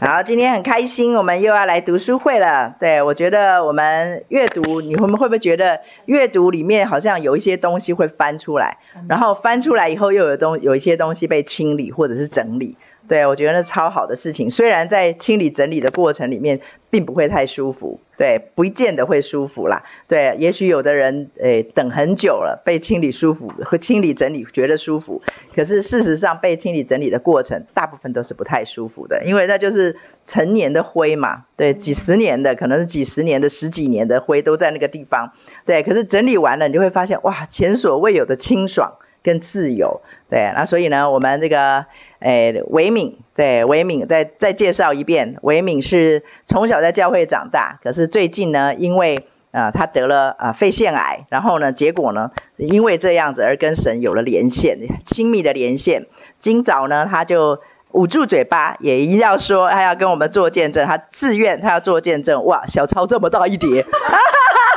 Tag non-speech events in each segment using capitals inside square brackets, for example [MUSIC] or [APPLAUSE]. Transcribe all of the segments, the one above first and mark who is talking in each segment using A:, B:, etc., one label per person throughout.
A: [LAUGHS] 好，今天很开心，我们又要来读书会了。对，我觉得我们阅读，你们会不会觉得阅读里面好像有一些东西会翻出来，然后翻出来以后又有东有一些东西被清理或者是整理。对，我觉得那超好的事情。虽然在清理整理的过程里面，并不会太舒服，对，不见得会舒服啦。对，也许有的人，诶，等很久了，被清理舒服和清理整理觉得舒服。可是事实上，被清理整理的过程，大部分都是不太舒服的，因为那就是成年的灰嘛。对，几十年的，可能是几十年的、十几年的灰都在那个地方。对，可是整理完了，你就会发现，哇，前所未有的清爽跟自由。对，那所以呢，我们这个。哎，维敏，对，维敏再再介绍一遍，维敏是从小在教会长大，可是最近呢，因为啊、呃，他得了啊、肺腺癌，然后呢，结果呢，因为这样子而跟神有了连线，亲密的连线。今早呢，他就捂住嘴巴，也一定要说，他要跟我们做见证，他自愿，他要做见证。哇，小抄这么大一叠。[LAUGHS]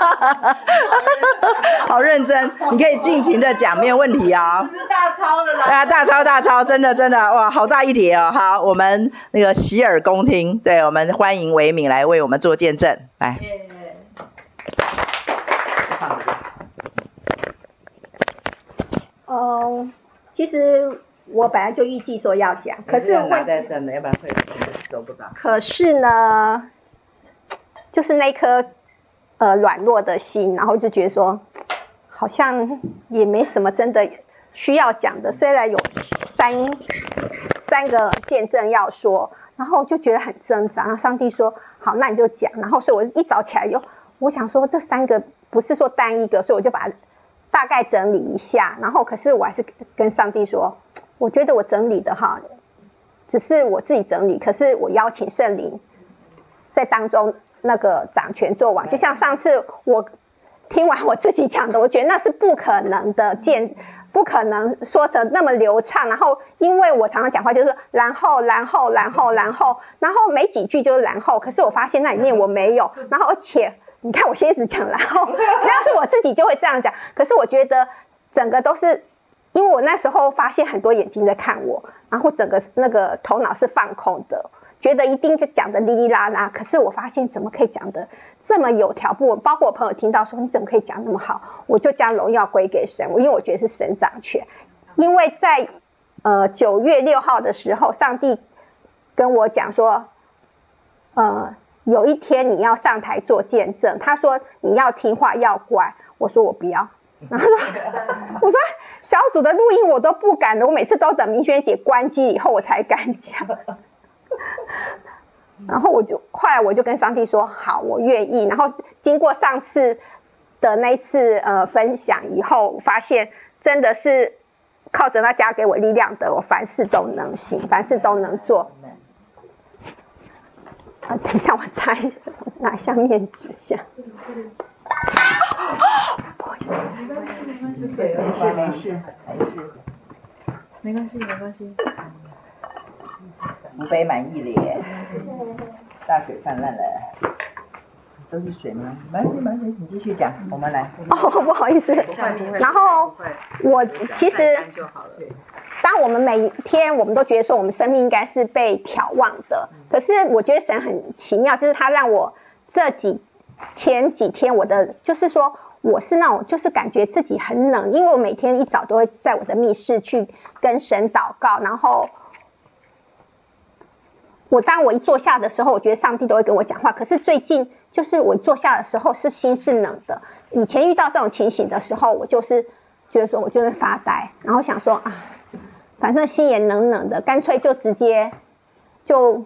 A: [LAUGHS] 好认真，你可以尽情的讲，没有问题啊、哦。
B: 是大抄的啦。
A: 啊，大抄大抄，真的真的，哇，好大一叠哦。好，我们那个洗耳恭听，对，我们欢迎维敏来为我们做见证，来。
C: 嗯，其实我本来就预计说要讲，可是
A: 拿在这呢，要不然会收不到。
C: 可是呢，就是那颗。呃，软弱的心，然后就觉得说，好像也没什么真的需要讲的。虽然有三三个见证要说，然后就觉得很挣扎。然后上帝说：“好，那你就讲。”然后所以我一早起来就，我想说这三个不是说单一个，所以我就把它大概整理一下。然后可是我还是跟上帝说，我觉得我整理的哈，只是我自己整理，可是我邀请圣灵在当中。那个掌权做完，就像上次我听完我自己讲的，我觉得那是不可能的，见不可能说的那么流畅。然后因为我常常讲话就是然后然后然后然后然后没几句就是然后，可是我发现那里面我没有。[LAUGHS] 然后而且你看我先一直讲然后，只要是我自己就会这样讲。可是我觉得整个都是因为我那时候发现很多眼睛在看我，然后整个那个头脑是放空的。觉得一定就讲的哩哩啦啦，可是我发现怎么可以讲的这么有条不紊？包括我朋友听到说，你怎么可以讲那么好，我就将荣耀归给神，因为我觉得是神掌权。因为在呃九月六号的时候，上帝跟我讲说，呃有一天你要上台做见证，他说你要听话要乖，我说我不要，[LAUGHS] 然后说我说小组的录音我都不敢的，我每次都等明轩姐关机以后我才敢讲。[LAUGHS] 然后我就后来我就跟上帝说好，我愿意。然后经过上次的那次呃分享以后，发现真的是靠着那加给我力量的，我凡事都能行，凡事都能做。啊，等一下我擦一下，拿下面纸一下。不好意思，没关系，没关系，没事，没事，没关系。
A: 福杯满溢了耶，大水泛滥了，都是水吗？没事没事，你继续讲，我们来。
C: 哦，不好意思。然后我其实，当我们每一天，我们都觉得说我们生命应该是被眺望的，可是我觉得神很奇妙，就是他让我这几前几天我的就是说我是那种就是感觉自己很冷，因为我每天一早都会在我的密室去跟神祷告，然后。我当我一坐下的时候，我觉得上帝都会跟我讲话。可是最近就是我坐下的时候是心是冷的。以前遇到这种情形的时候，我就是觉得说我就会发呆，然后想说啊，反正心也冷冷的，干脆就直接就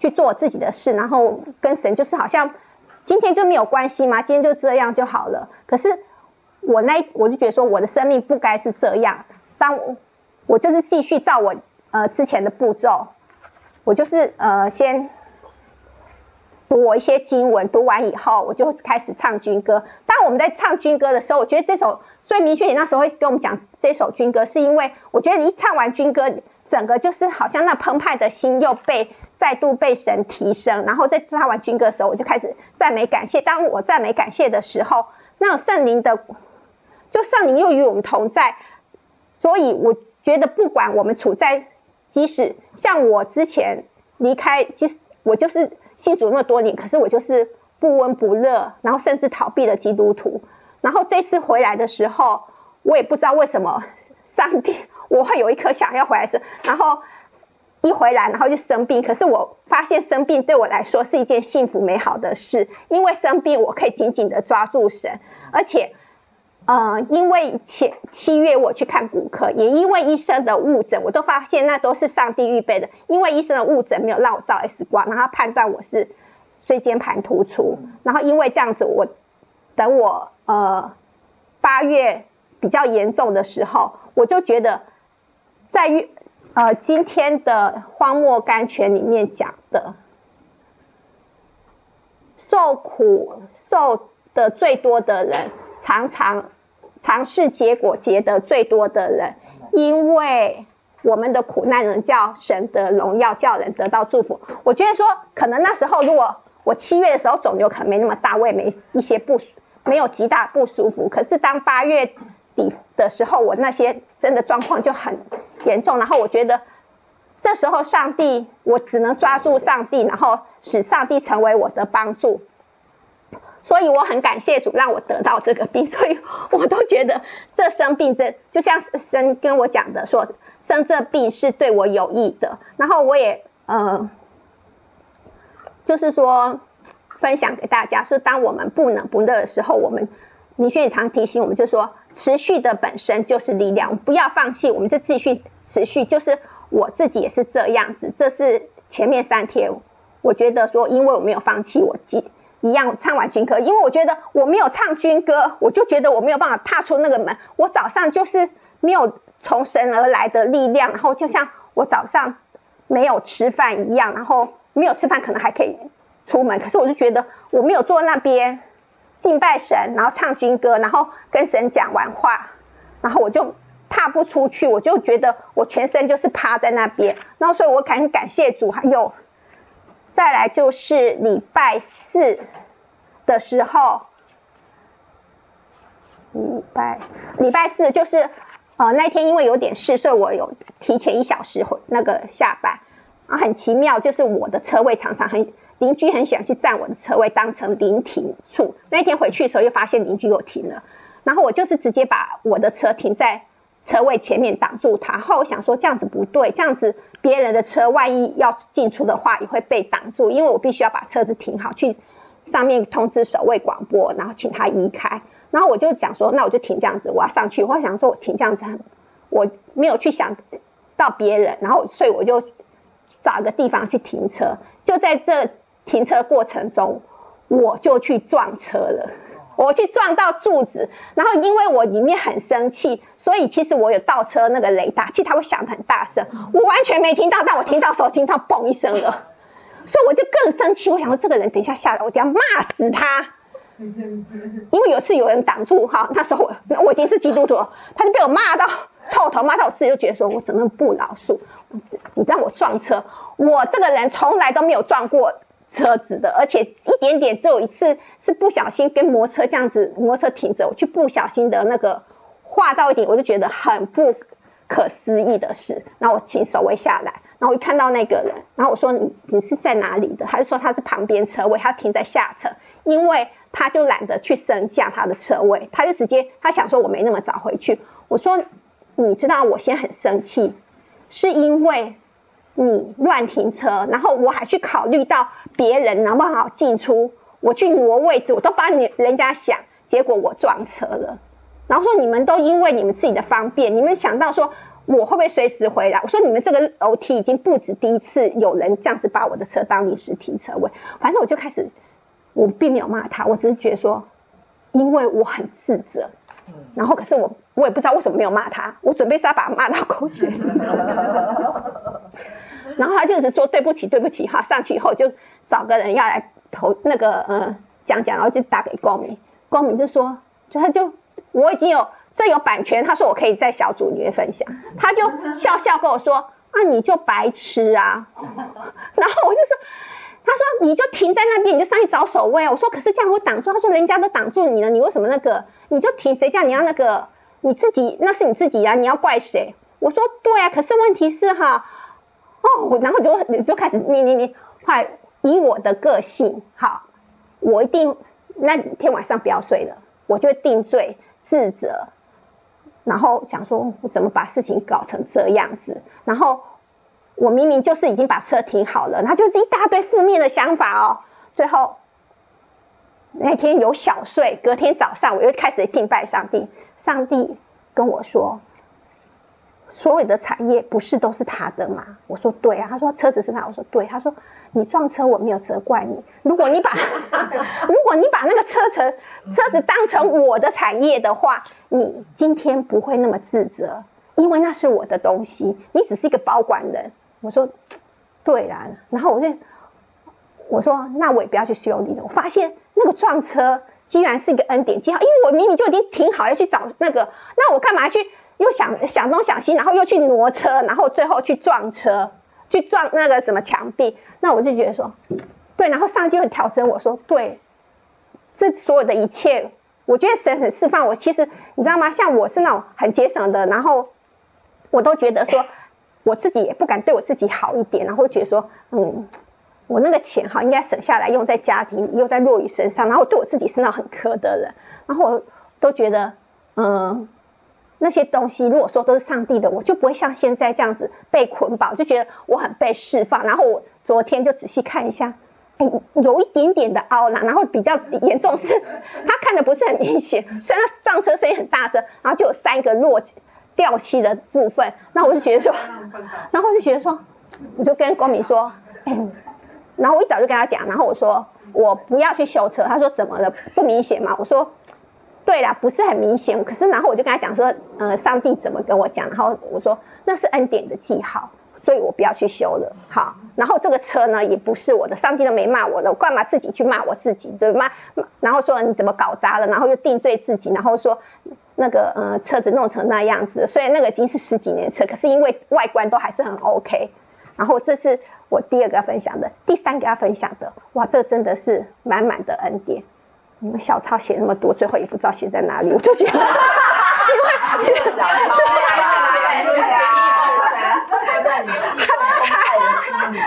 C: 去做我自己的事，然后跟神就是好像今天就没有关系嘛，今天就这样就好了。可是我那我就觉得说我的生命不该是这样，当我我就是继续照我呃之前的步骤。我就是呃，先读我一些经文，读完以后，我就开始唱军歌。当我们在唱军歌的时候，我觉得这首，所以明轩姐那时候会跟我们讲这首军歌，是因为我觉得你一唱完军歌，整个就是好像那澎湃的心又被再度被神提升。然后在唱完军歌的时候，我就开始赞美感谢。当我赞美感谢的时候，那圣灵的，就圣灵又与我们同在。所以我觉得，不管我们处在即使像我之前离开，就是我就是信主那么多年，可是我就是不温不热，然后甚至逃避了基督徒。然后这次回来的时候，我也不知道为什么 [LAUGHS] 上帝 [LAUGHS] 我会有一颗想要回来的，然后一回来，然后就生病。可是我发现生病对我来说是一件幸福美好的事，因为生病我可以紧紧的抓住神，而且。呃，因为前七月我去看骨科，也因为医生的误诊，我都发现那都是上帝预备的。因为医生的误诊没有让我照 X 光，然后判断我是椎间盘突出，然后因为这样子，我等我呃八月比较严重的时候，我就觉得在呃今天的荒漠甘泉里面讲的，受苦受的最多的人，常常。尝试结果结得最多的人，因为我们的苦难能叫神的荣耀，叫人得到祝福。我觉得说，可能那时候如果我七月的时候肿瘤可能没那么大，我也没一些不没有极大不舒服。可是当八月底的时候，我那些真的状况就很严重。然后我觉得这时候上帝，我只能抓住上帝，然后使上帝成为我的帮助。所以我很感谢主让我得到这个病，[LAUGHS] 所以我都觉得这生病这就像神跟我讲的说，生这病是对我有益的。然后我也呃，就是说分享给大家，说当我们不冷不热的时候，我们明轩也常提醒我们，就说持续的本身就是力量，不要放弃，我们就继续持续。就是我自己也是这样子，这是前面三天，我觉得说因为我没有放弃，我记。一样唱完军歌，因为我觉得我没有唱军歌，我就觉得我没有办法踏出那个门。我早上就是没有从神而来的力量，然后就像我早上没有吃饭一样，然后没有吃饭可能还可以出门，可是我就觉得我没有坐那边敬拜神，然后唱军歌，然后跟神讲完话，然后我就踏不出去，我就觉得我全身就是趴在那边，然后所以我很感谢主，还有。再来就是礼拜四的时候，礼拜礼拜四就是呃那天因为有点事，所以我有提前一小时回那个下班啊，很奇妙，就是我的车位常常很邻居很喜欢去占我的车位当成临停处。那天回去的时候又发现邻居又停了，然后我就是直接把我的车停在。车位前面挡住他，后我想说这样子不对，这样子别人的车万一要进出的话也会被挡住，因为我必须要把车子停好，去上面通知守卫广播，然后请他移开。然后我就想说，那我就停这样子，我要上去。我想说我停这样子，我没有去想到别人，然后所以我就找个地方去停车。就在这停车过程中，我就去撞车了。我去撞到柱子，然后因为我里面很生气，所以其实我有倒车那个雷达，其实它会响很大声，我完全没听到，但我听到时候听到嘣一声了，所以我就更生气，我想说这个人等一下下来，我等下骂死他，[LAUGHS] 因为有次有人挡住哈，那时候我我已经是基督徒了，他就被我骂到臭头，骂到我自己就觉得说我怎么不饶恕，你让我撞车，我这个人从来都没有撞过。车子的，而且一点点，只有一次不小心跟摩托车这样子，摩托车停着，我去不小心的那个划到一点，我就觉得很不可思议的事。然后我请守卫下来，然后我一看到那个人，然后我说你你是在哪里的？他就说他是旁边车位，他停在下车，因为他就懒得去升降他的车位，他就直接他想说我没那么早回去。我说你知道我现在很生气，是因为。你乱停车，然后我还去考虑到别人能不能好进出，我去挪位置，我都帮你人家想，结果我撞车了。然后说你们都因为你们自己的方便，你们想到说我会不会随时回来？我说你们这个楼梯已经不止第一次有人这样子把我的车当临时停车位，反正我就开始，我并没有骂他，我只是觉得说，因为我很自责。然后可是我我也不知道为什么没有骂他，我准备是要把他骂到狗血。[LAUGHS] 然后他就是说对不起对不起哈，上去以后就找个人要来投那个呃讲讲，然后就打给光明，光明就说就他就我已经有这有版权，他说我可以在小组里面分享，他就笑笑跟我说啊你就白痴啊，[LAUGHS] 然后我就说。他说：“你就停在那边，你就上去找守卫。”我说：“可是这样会挡住。”他说：“人家都挡住你了，你为什么那个？你就停，谁叫你要那个？你自己那是你自己啊，你要怪谁？”我说：“对啊，可是问题是哈，哦，我然后就就开始你你你，快以我的个性，好，我一定那天晚上不要睡了，我就定罪自责，然后想说我怎么把事情搞成这样子，然后我明明就是已经把车停好了，那就是一大堆负面的想法哦，最后那天有小睡，隔天早上我又开始敬拜上帝，上帝跟我说。所有的产业不是都是他的吗？我说对啊。他说车子是他，我说对。他说你撞车我没有责怪你。如果你把 [LAUGHS] 如果你把那个车成车子当成我的产业的话，你今天不会那么自责，因为那是我的东西。你只是一个保管人。我说对啦。然后我就我说那我也不要去修理了。我发现那个撞车居然是一个恩典记号，因为我明明就已经停好要去找那个，那我干嘛去？又想想东想西，然后又去挪车，然后最后去撞车，去撞那个什么墙壁。那我就觉得说，对，然后上帝很调整我说，对，这所有的一切，我觉得神很释放我。其实你知道吗？像我是那种很节省的，然后我都觉得说，我自己也不敢对我自己好一点，然后觉得说，嗯，我那个钱哈应该省下来用在家庭，用在若雨身上，然后对我自己是那种很苛的人，然后我都觉得，嗯。那些东西如果说都是上帝的，我就不会像现在这样子被捆绑，就觉得我很被释放。然后我昨天就仔细看一下，哎，有一点点的凹啦，然后比较严重是，他看的不是很明显，虽然他撞车声音很大声，然后就有三个落掉漆的部分。那我就觉得说，[LAUGHS] 然后我就觉得说，我就跟光明说，哎，然后我一早就跟他讲，然后我说我不要去修车，他说怎么了？不明显嘛？我说。对啦，不是很明显。可是，然后我就跟他讲说，呃，上帝怎么跟我讲？然后我说那是恩典的记号，所以我不要去修了。好，然后这个车呢也不是我的，上帝都没骂我的，我干嘛自己去骂我自己？对吗？然后说你怎么搞砸了？然后又定罪自己，然后说那个呃车子弄成那样子，虽然那个已经是十几年车，可是因为外观都还是很 OK。然后这是我第二个要分享的，第三个要分享的，哇，这真的是满满的恩典。你们小抄写那么多，最后也不知道写在哪里，[LAUGHS] 我就觉得，[LAUGHS] 因为写小抄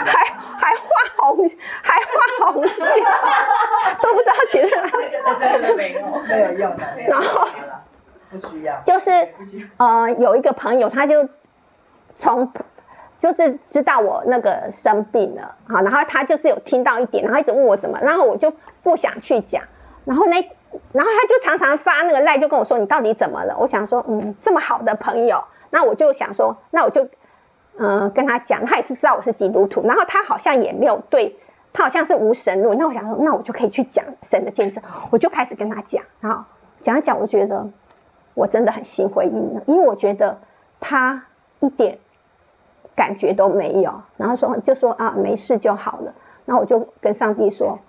C: 还还画红还画红线，都不知道写在哪里，没有没有用的，然后不需要，[LAUGHS] 就是呃有一个朋友，他就从就是知道我那个生病了，好，然后他就是有听到一点，然后一直问我怎么，然后我就不想去讲。然后那，然后他就常常发那个赖，就跟我说，你到底怎么了？我想说，嗯，这么好的朋友，那我就想说，那我就，嗯、跟他讲，他也是知道我是基督徒，然后他好像也没有对，他好像是无神论，那我想说，那我就可以去讲神的见证，我就开始跟他讲，然后讲讲，我觉得我真的很心灰意冷，因为我觉得他一点感觉都没有，然后说就说啊，没事就好了，然后我就跟上帝说。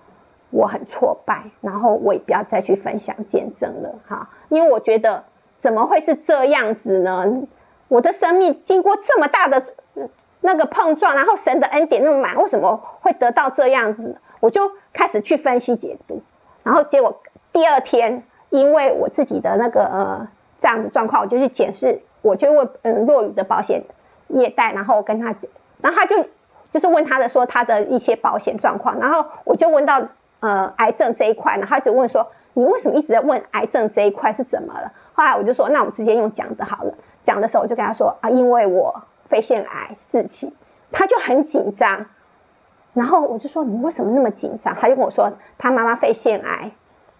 C: 我很挫败，然后我也不要再去分享见证了哈，因为我觉得怎么会是这样子呢？我的生命经过这么大的那个碰撞，然后神的恩典那么满，为什么会得到这样子？我就开始去分析解读，然后结果第二天，因为我自己的那个呃这样子状况，我就去检视，我就问嗯若雨的保险业贷，然后我跟他讲，然后他就就是问他的说他的一些保险状况，然后我就问到。呃，癌症这一块呢，他就问说，你为什么一直在问癌症这一块是怎么了？后来我就说，那我们直接用讲的好了。讲的时候我就跟他说啊，因为我肺腺癌四期，他就很紧张。然后我就说，你为什么那么紧张？他就跟我说，他妈妈肺腺癌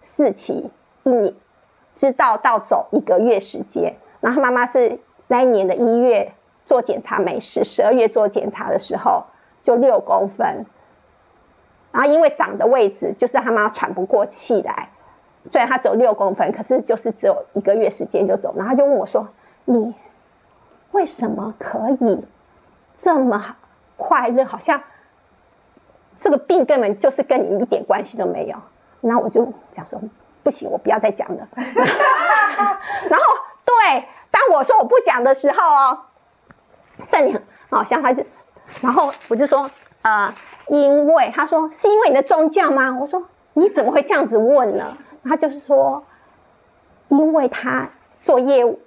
C: 四期，一年知道到走一个月时间。然后他妈妈是那一年的一月做检查没事，十二月做检查的时候就六公分。然后因为长的位置就是他妈喘不过气来，虽然他走六公分，可是就是只有一个月时间就走。然后他就问我说：“你为什么可以这么快乐？好像这个病根本就是跟你一点关系都没有。”然后我就想说：“不行，我不要再讲了。[LAUGHS] ”然后对，当我说我不讲的时候哦，圣灵好像他就，然后我就说啊。因为他说是因为你的宗教吗？我说你怎么会这样子问呢？他就是说，因为他做业务，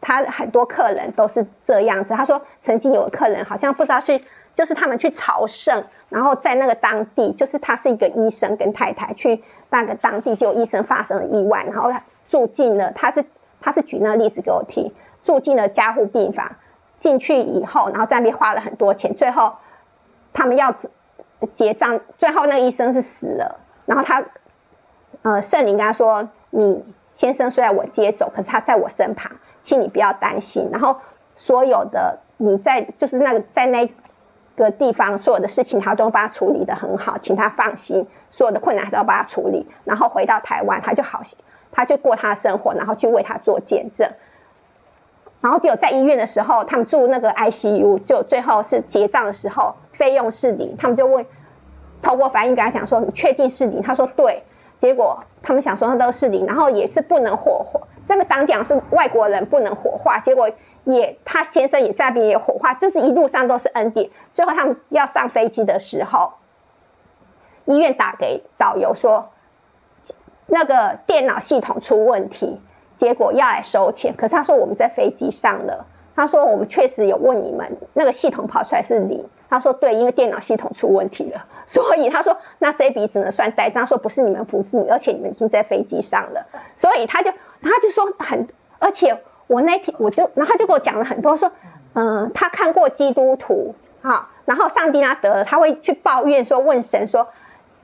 C: 他很多客人都是这样子。他说曾经有个客人好像不知道是就是他们去朝圣，然后在那个当地，就是他是一个医生跟太太去那个当地，就医生发生了意外，然后他住进了，他是他是举那个例子给我听，住进了加护病房，进去以后，然后在那边花了很多钱，最后他们要结账，最后那个医生是死了，然后他呃圣灵跟他说，你先生虽然我接走，可是他在我身旁，请你不要担心，然后所有的你在就是那个在那。个地方所有的事情，他都帮他处理得很好，请他放心。所有的困难，都要帮他处理。然后回到台湾，他就好，他就过他的生活，然后去为他做见证。然后就有在医院的时候，他们住那个 ICU，就最后是结账的时候，费用是零。他们就问，透过反应跟他讲说：“你确定是零？”他说：“对。”结果他们想说那都是零，然后也是不能火化。这个当讲是外国人不能火化，结果。也，他先生也在那边也火化，就是一路上都是恩典。最后他们要上飞机的时候，医院打给导游说，那个电脑系统出问题，结果要来收钱。可是他说我们在飞机上了，他说我们确实有问你们，那个系统跑出来是零。他说对，因为电脑系统出问题了，所以他说那这笔只能算呆账，说不是你们不付，而且你们已经在飞机上了，所以他就他就说很，而且。我那天我就，然后他就给我讲了很多，说，嗯、他看过基督徒，好，然后上帝他得了，他会去抱怨说，问神说，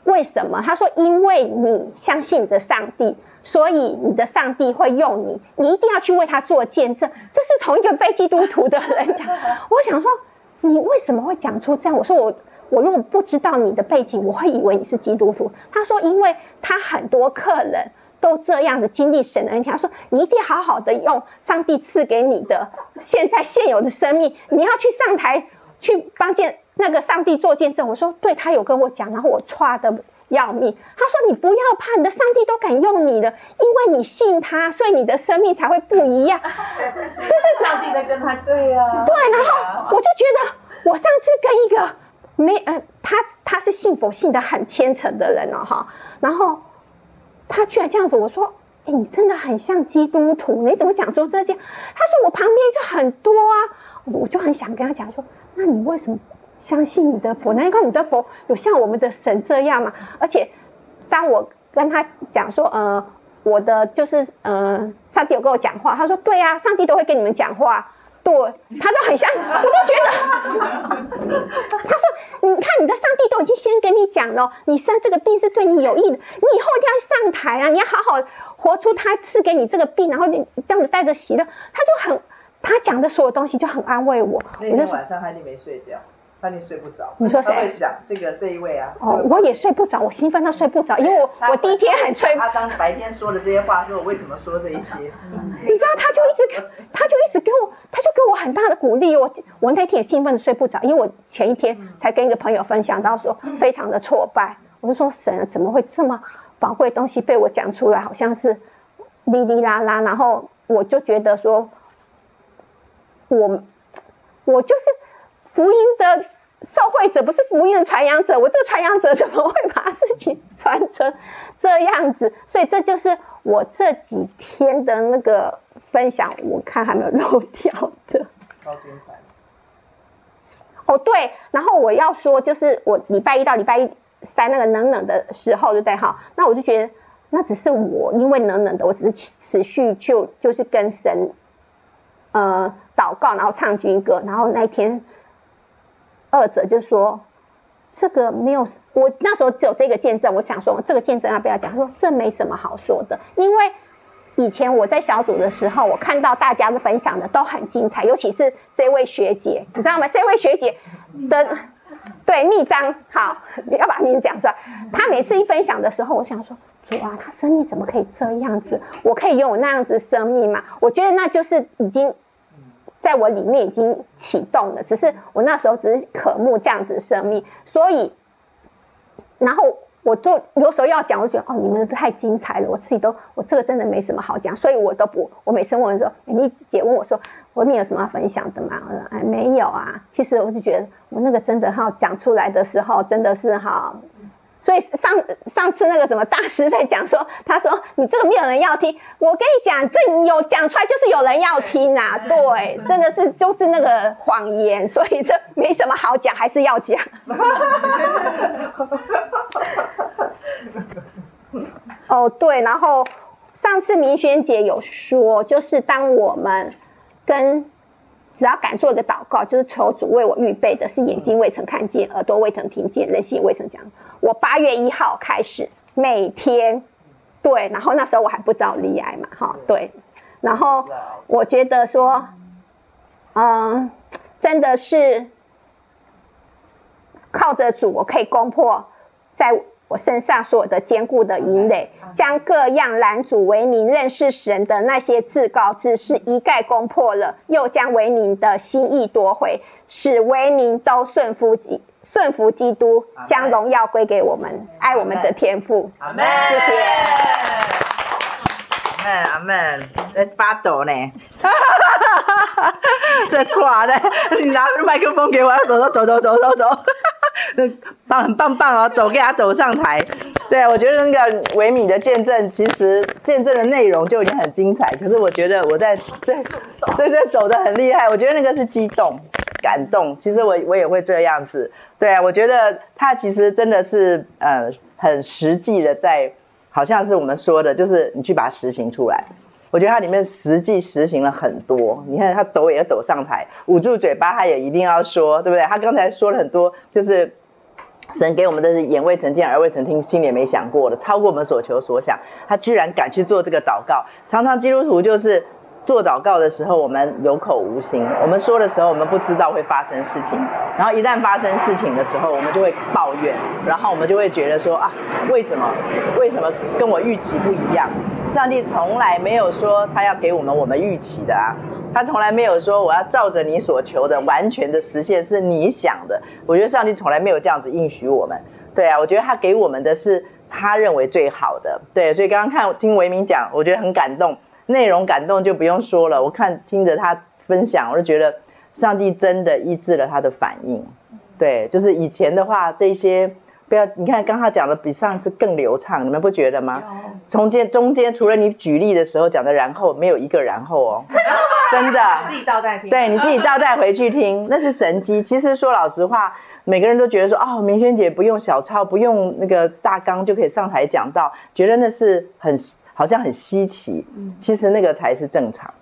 C: 为什么？他说，因为你相信你的上帝，所以你的上帝会用你，你一定要去为他做见证。这是从一个非基督徒的人讲，我想说，你为什么会讲出这样？我说我我如果不知道你的背景，我会以为你是基督徒。他说，因为他很多客人。都这样的经历神的恩典，他说你一定好好的用上帝赐给你的现在现有的生命，你要去上台去帮见那个上帝做见证。我说对，他有跟我讲，然后我歘的要命。他说你不要怕，你的上帝都敢用你的，因为你信他，所以你的生命才会不一样。[LAUGHS] 这是
A: 上帝在跟他对呀、啊，
C: 对，然后我就觉得我上次跟一个没呃，他他是信佛信的很虔诚的人了、哦、哈，然后。他居然这样子，我说：“哎、欸，你真的很像基督徒，你怎么讲出这些？”他说：“我旁边就很多啊。”我就很想跟他讲说：“那你为什么相信你的佛？难道你的佛有像我们的神这样吗？”而且，当我跟他讲说：“呃，我的就是呃，上帝有跟我讲话。”他说：“对啊，上帝都会跟你们讲话。”对，他都很像，[LAUGHS] 我都觉得。[LAUGHS] 他说：“你看，你的上帝都已经先跟你讲了，你生这个病是对你有益的，你以后一定要上台啊！你要好好活出他赐给你这个病，然后你这样子带着喜乐。”他就很，他讲的所有东西就很安慰我。
A: 那天晚上他就没睡觉。他你睡不着，
C: 你说谁？
A: 他会想这个这一位啊。
C: 哦，我也睡不着，我兴奋到睡不着，因为我我第一天很催。
A: 他当白天说的这些话，说我为什么说这一些？[LAUGHS]
C: 你知道，他就一直，他就一直给我，他就给我很大的鼓励。我我那天也兴奋的睡不着，因为我前一天才跟一个朋友分享到说非常的挫败。我就说神怎么会这么宝贵东西被我讲出来，好像是哩哩啦啦，然后我就觉得说，我我就是。福音的受惠者不是福音的传扬者，我这个传扬者怎么会把事情传成这样子？所以这就是我这几天的那个分享，我看还没有漏掉的。
A: 超精彩。
C: 哦，对，然后我要说，就是我礼拜一到礼拜一三那个冷冷的时候，对不对？哈，那我就觉得那只是我因为冷冷的，我只是持续就就是跟神呃祷告，然后唱军歌，然后那一天。二者就说，这个没有，我那时候只有这个见证，我想说这个见证要不要讲？他说这没什么好说的，因为以前我在小组的时候，我看到大家的分享的都很精彩，尤其是这位学姐，你知道吗？[LAUGHS] 这位学姐的对秘章，好，你要把名字讲出来。她每次一分享的时候，我想说，主啊，她生命怎么可以这样子？我可以拥有那样子生命吗？我觉得那就是已经。在我里面已经启动了，只是我那时候只是渴慕这样子的生命，所以，然后我就有时候要讲，我觉得哦，你们太精彩了，我自己都我这个真的没什么好讲，所以我都不，我每次问的时候，你姐问我说，我没有什么要分享的吗？我说哎，没有啊。其实我就觉得我那个真的哈讲出来的时候，真的是哈，所以上上次那个什么大师在讲说，他说你这个没有人要听，我跟你讲，这你有讲出来就是有人要听啊，对，真的是就是那个谎言，所以这没什么好讲，还是要讲。[LAUGHS] 哦，对，然后上次明轩姐有说，就是当我们跟只要敢做一个祷告，就是求主为我预备的是眼睛未曾看见，耳朵未曾听见，人心也未曾讲。我八月一号开始每天，对，然后那时候我还不知道离癌嘛，哈，对，然后我觉得说，嗯，真的是靠着主，我可以攻破在。我身上所有的坚固的营垒，将各样拦阻为民认识神的那些自高自视一概攻破了，又将为民的心意夺回，使为民都顺服基顺服基督，将荣耀归给我们爱我们的天父。
A: 阿门。
C: 谢谢。
A: 阿门。阿门。在发抖呢。哈哈哈哈哈！在喘呢。你拿麦克风给我，走走走走走走走。棒，很棒棒哦，走给他走上台。对，我觉得那个维敏的见证，其实见证的内容就已经很精彩。可是我觉得我在对对对走的很厉害，我觉得那个是激动、感动。其实我我也会这样子。对，我觉得他其实真的是呃很实际的在，好像是我们说的，就是你去把它实行出来。我觉得它里面实际实行了很多，你看他抖也抖上台，捂住嘴巴他也一定要说，对不对？他刚才说了很多，就是神给我们的是眼未曾见，耳未曾听，心里也没想过的，超过我们所求所想，他居然敢去做这个祷告。常常基督徒就是。做祷告的时候，我们有口无心；我们说的时候，我们不知道会发生事情。然后一旦发生事情的时候，我们就会抱怨，然后我们就会觉得说啊，为什么？为什么跟我预期不一样？上帝从来没有说他要给我们我们预期的啊，他从来没有说我要照着你所求的完全的实现是你想的。我觉得上帝从来没有这样子应许我们。对啊，我觉得他给我们的是他认为最好的。对，所以刚刚看听维明讲，我觉得很感动。内容感动就不用说了，我看听着他分享，我就觉得上帝真的医治了他的反应。对，就是以前的话，这些不要你看，刚刚讲的比上次更流畅，你们不觉得吗？中间中间除了你举例的时候讲的然后，没有一个然后哦，[LAUGHS] 真的。
B: 自己倒带听。
A: 对，你自己倒带回去听，[LAUGHS] 那是神迹。其实说老实话，每个人都觉得说哦，明轩姐不用小抄，不用那个大纲就可以上台讲到，觉得那是很。好像很稀奇，其实那个才是正常。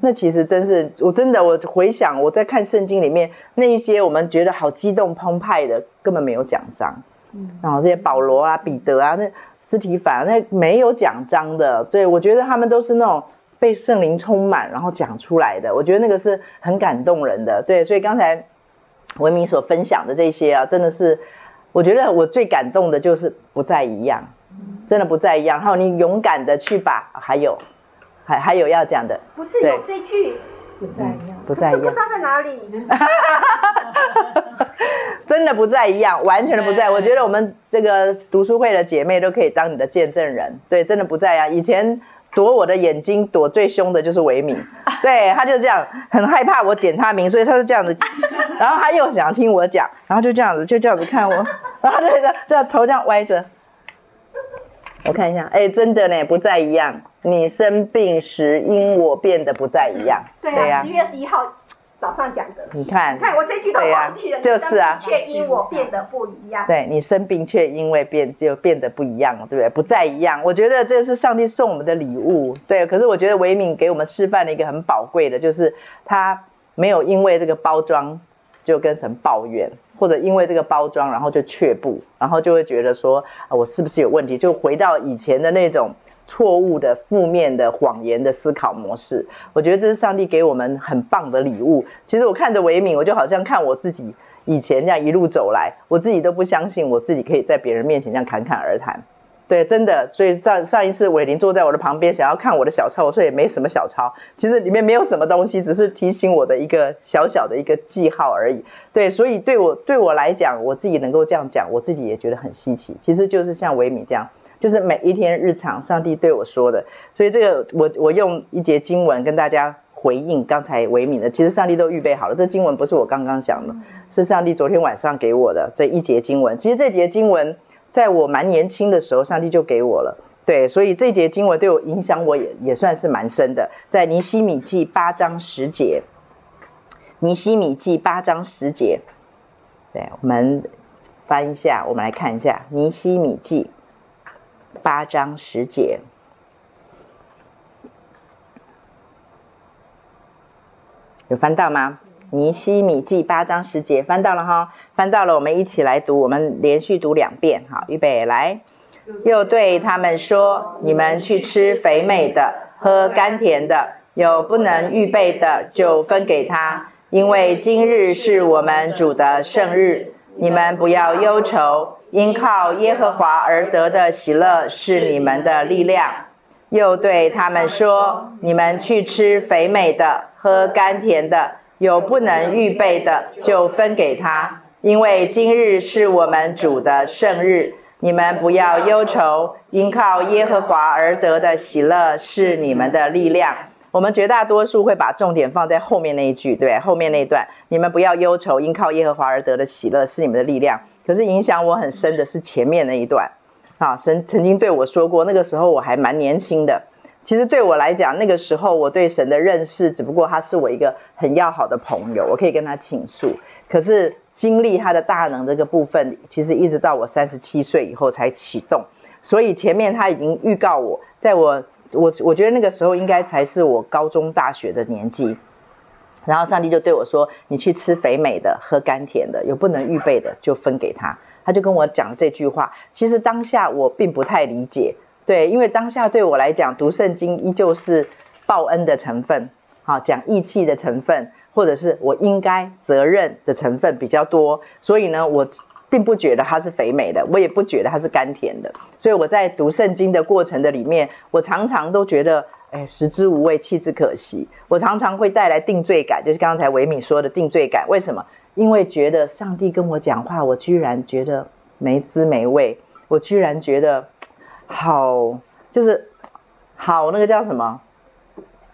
A: 那其实真是，我真的我回想我在看圣经里面那一些我们觉得好激动澎湃的，根本没有奖章。嗯然后这些保罗啊、彼得啊、那斯提凡，那没有奖章的。对，我觉得他们都是那种被圣灵充满，然后讲出来的。我觉得那个是很感动人的。对，所以刚才文明所分享的这些啊，真的是，我觉得我最感动的就是不再一样。真的不再一样，然后你勇敢的去把，还有，还还有要讲的，
C: 不是有这句。
B: 不再一样，
A: 不再一样，不
C: 知道在哪里，[LAUGHS]
A: 真的不再一样，完全的不在。我觉得我们这个读书会的姐妹都可以当你的见证人，对，真的不在啊。以前躲我的眼睛躲最凶的就是维敏，[LAUGHS] 对，他就这样，很害怕我点他名，所以他就这样子，然后他又想听我讲，然后就这样子，就这样子看我，然后就这样头这样歪着。我看一下，哎，真的呢，不再一样。你生病时，因我变得不再一样。
C: 对呀，十月二十一号早上讲的。
A: 你看，
C: 你看我这句都忘记了。
A: 就是啊，
C: 却因我变得不一样。
A: 对，你生病却因为变就变得不一样，对不对？不再一样。我觉得这是上帝送我们的礼物。对，可是我觉得维敏给我们示范了一个很宝贵的，就是他没有因为这个包装就跟神抱怨。或者因为这个包装，然后就却步，然后就会觉得说，啊，我是不是有问题？就回到以前的那种错误的、负面的、谎言的思考模式。我觉得这是上帝给我们很棒的礼物。其实我看着维敏，我就好像看我自己以前这样一路走来，我自己都不相信我自己可以在别人面前这样侃侃而谈。对，真的，所以上上一次伟林坐在我的旁边，想要看我的小抄，我说也没什么小抄，其实里面没有什么东西，只是提醒我的一个小小的一个记号而已。对，所以对我对我来讲，我自己能够这样讲，我自己也觉得很稀奇。其实就是像维敏这样，就是每一天日常上帝对我说的，所以这个我我用一节经文跟大家回应刚才维敏的，其实上帝都预备好了，这经文不是我刚刚讲的，是上帝昨天晚上给我的这一节经文。其实这节经文。在我蛮年轻的时候，上帝就给我了。对，所以这节经文对我影响，我也也算是蛮深的。在尼西米记八章十节，尼西米记八章十节，对，我们翻一下，我们来看一下尼西米记八章十节，有翻到吗？尼西米记八章十节，翻到了哈，翻到了，我们一起来读，我们连续读两遍，好，预备来。又对他们说：“你们去吃肥美的，喝甘甜的，有不能预备的，就分给他，因为今日是我们主的圣日。你们不要忧愁，因靠耶和华而得的喜乐是你们的力量。”又对他们说：“你们去吃肥美的，喝甘甜的。”有不能预备的，就分给他，因为今日是我们主的圣日。你们不要忧愁，因靠耶和华而得的喜乐是你们的力量。我们绝大多数会把重点放在后面那一句，对，后面那一段，你们不要忧愁，因靠耶和华而得的喜乐是你们的力量。可是影响我很深的是前面那一段，啊，神曾经对我说过，那个时候我还蛮年轻的。其实对我来讲，那个时候我对神的认识，只不过他是我一个很要好的朋友，我可以跟他倾诉。可是经历他的大能这个部分，其实一直到我三十七岁以后才启动。所以前面他已经预告我，在我我我觉得那个时候应该才是我高中大学的年纪。然后上帝就对我说：“你去吃肥美的，喝甘甜的，有不能预备的就分给他。”他就跟我讲这句话。其实当下我并不太理解。对，因为当下对我来讲，读圣经依旧是报恩的成分，好讲义气的成分，或者是我应该责任的成分比较多，所以呢，我并不觉得它是肥美的，我也不觉得它是甘甜的，所以我在读圣经的过程的里面，我常常都觉得，哎，食之无味，弃之可惜。我常常会带来定罪感，就是刚才维敏说的定罪感。为什么？因为觉得上帝跟我讲话，我居然觉得没滋没味，我居然觉得。好，就是好那个叫什么？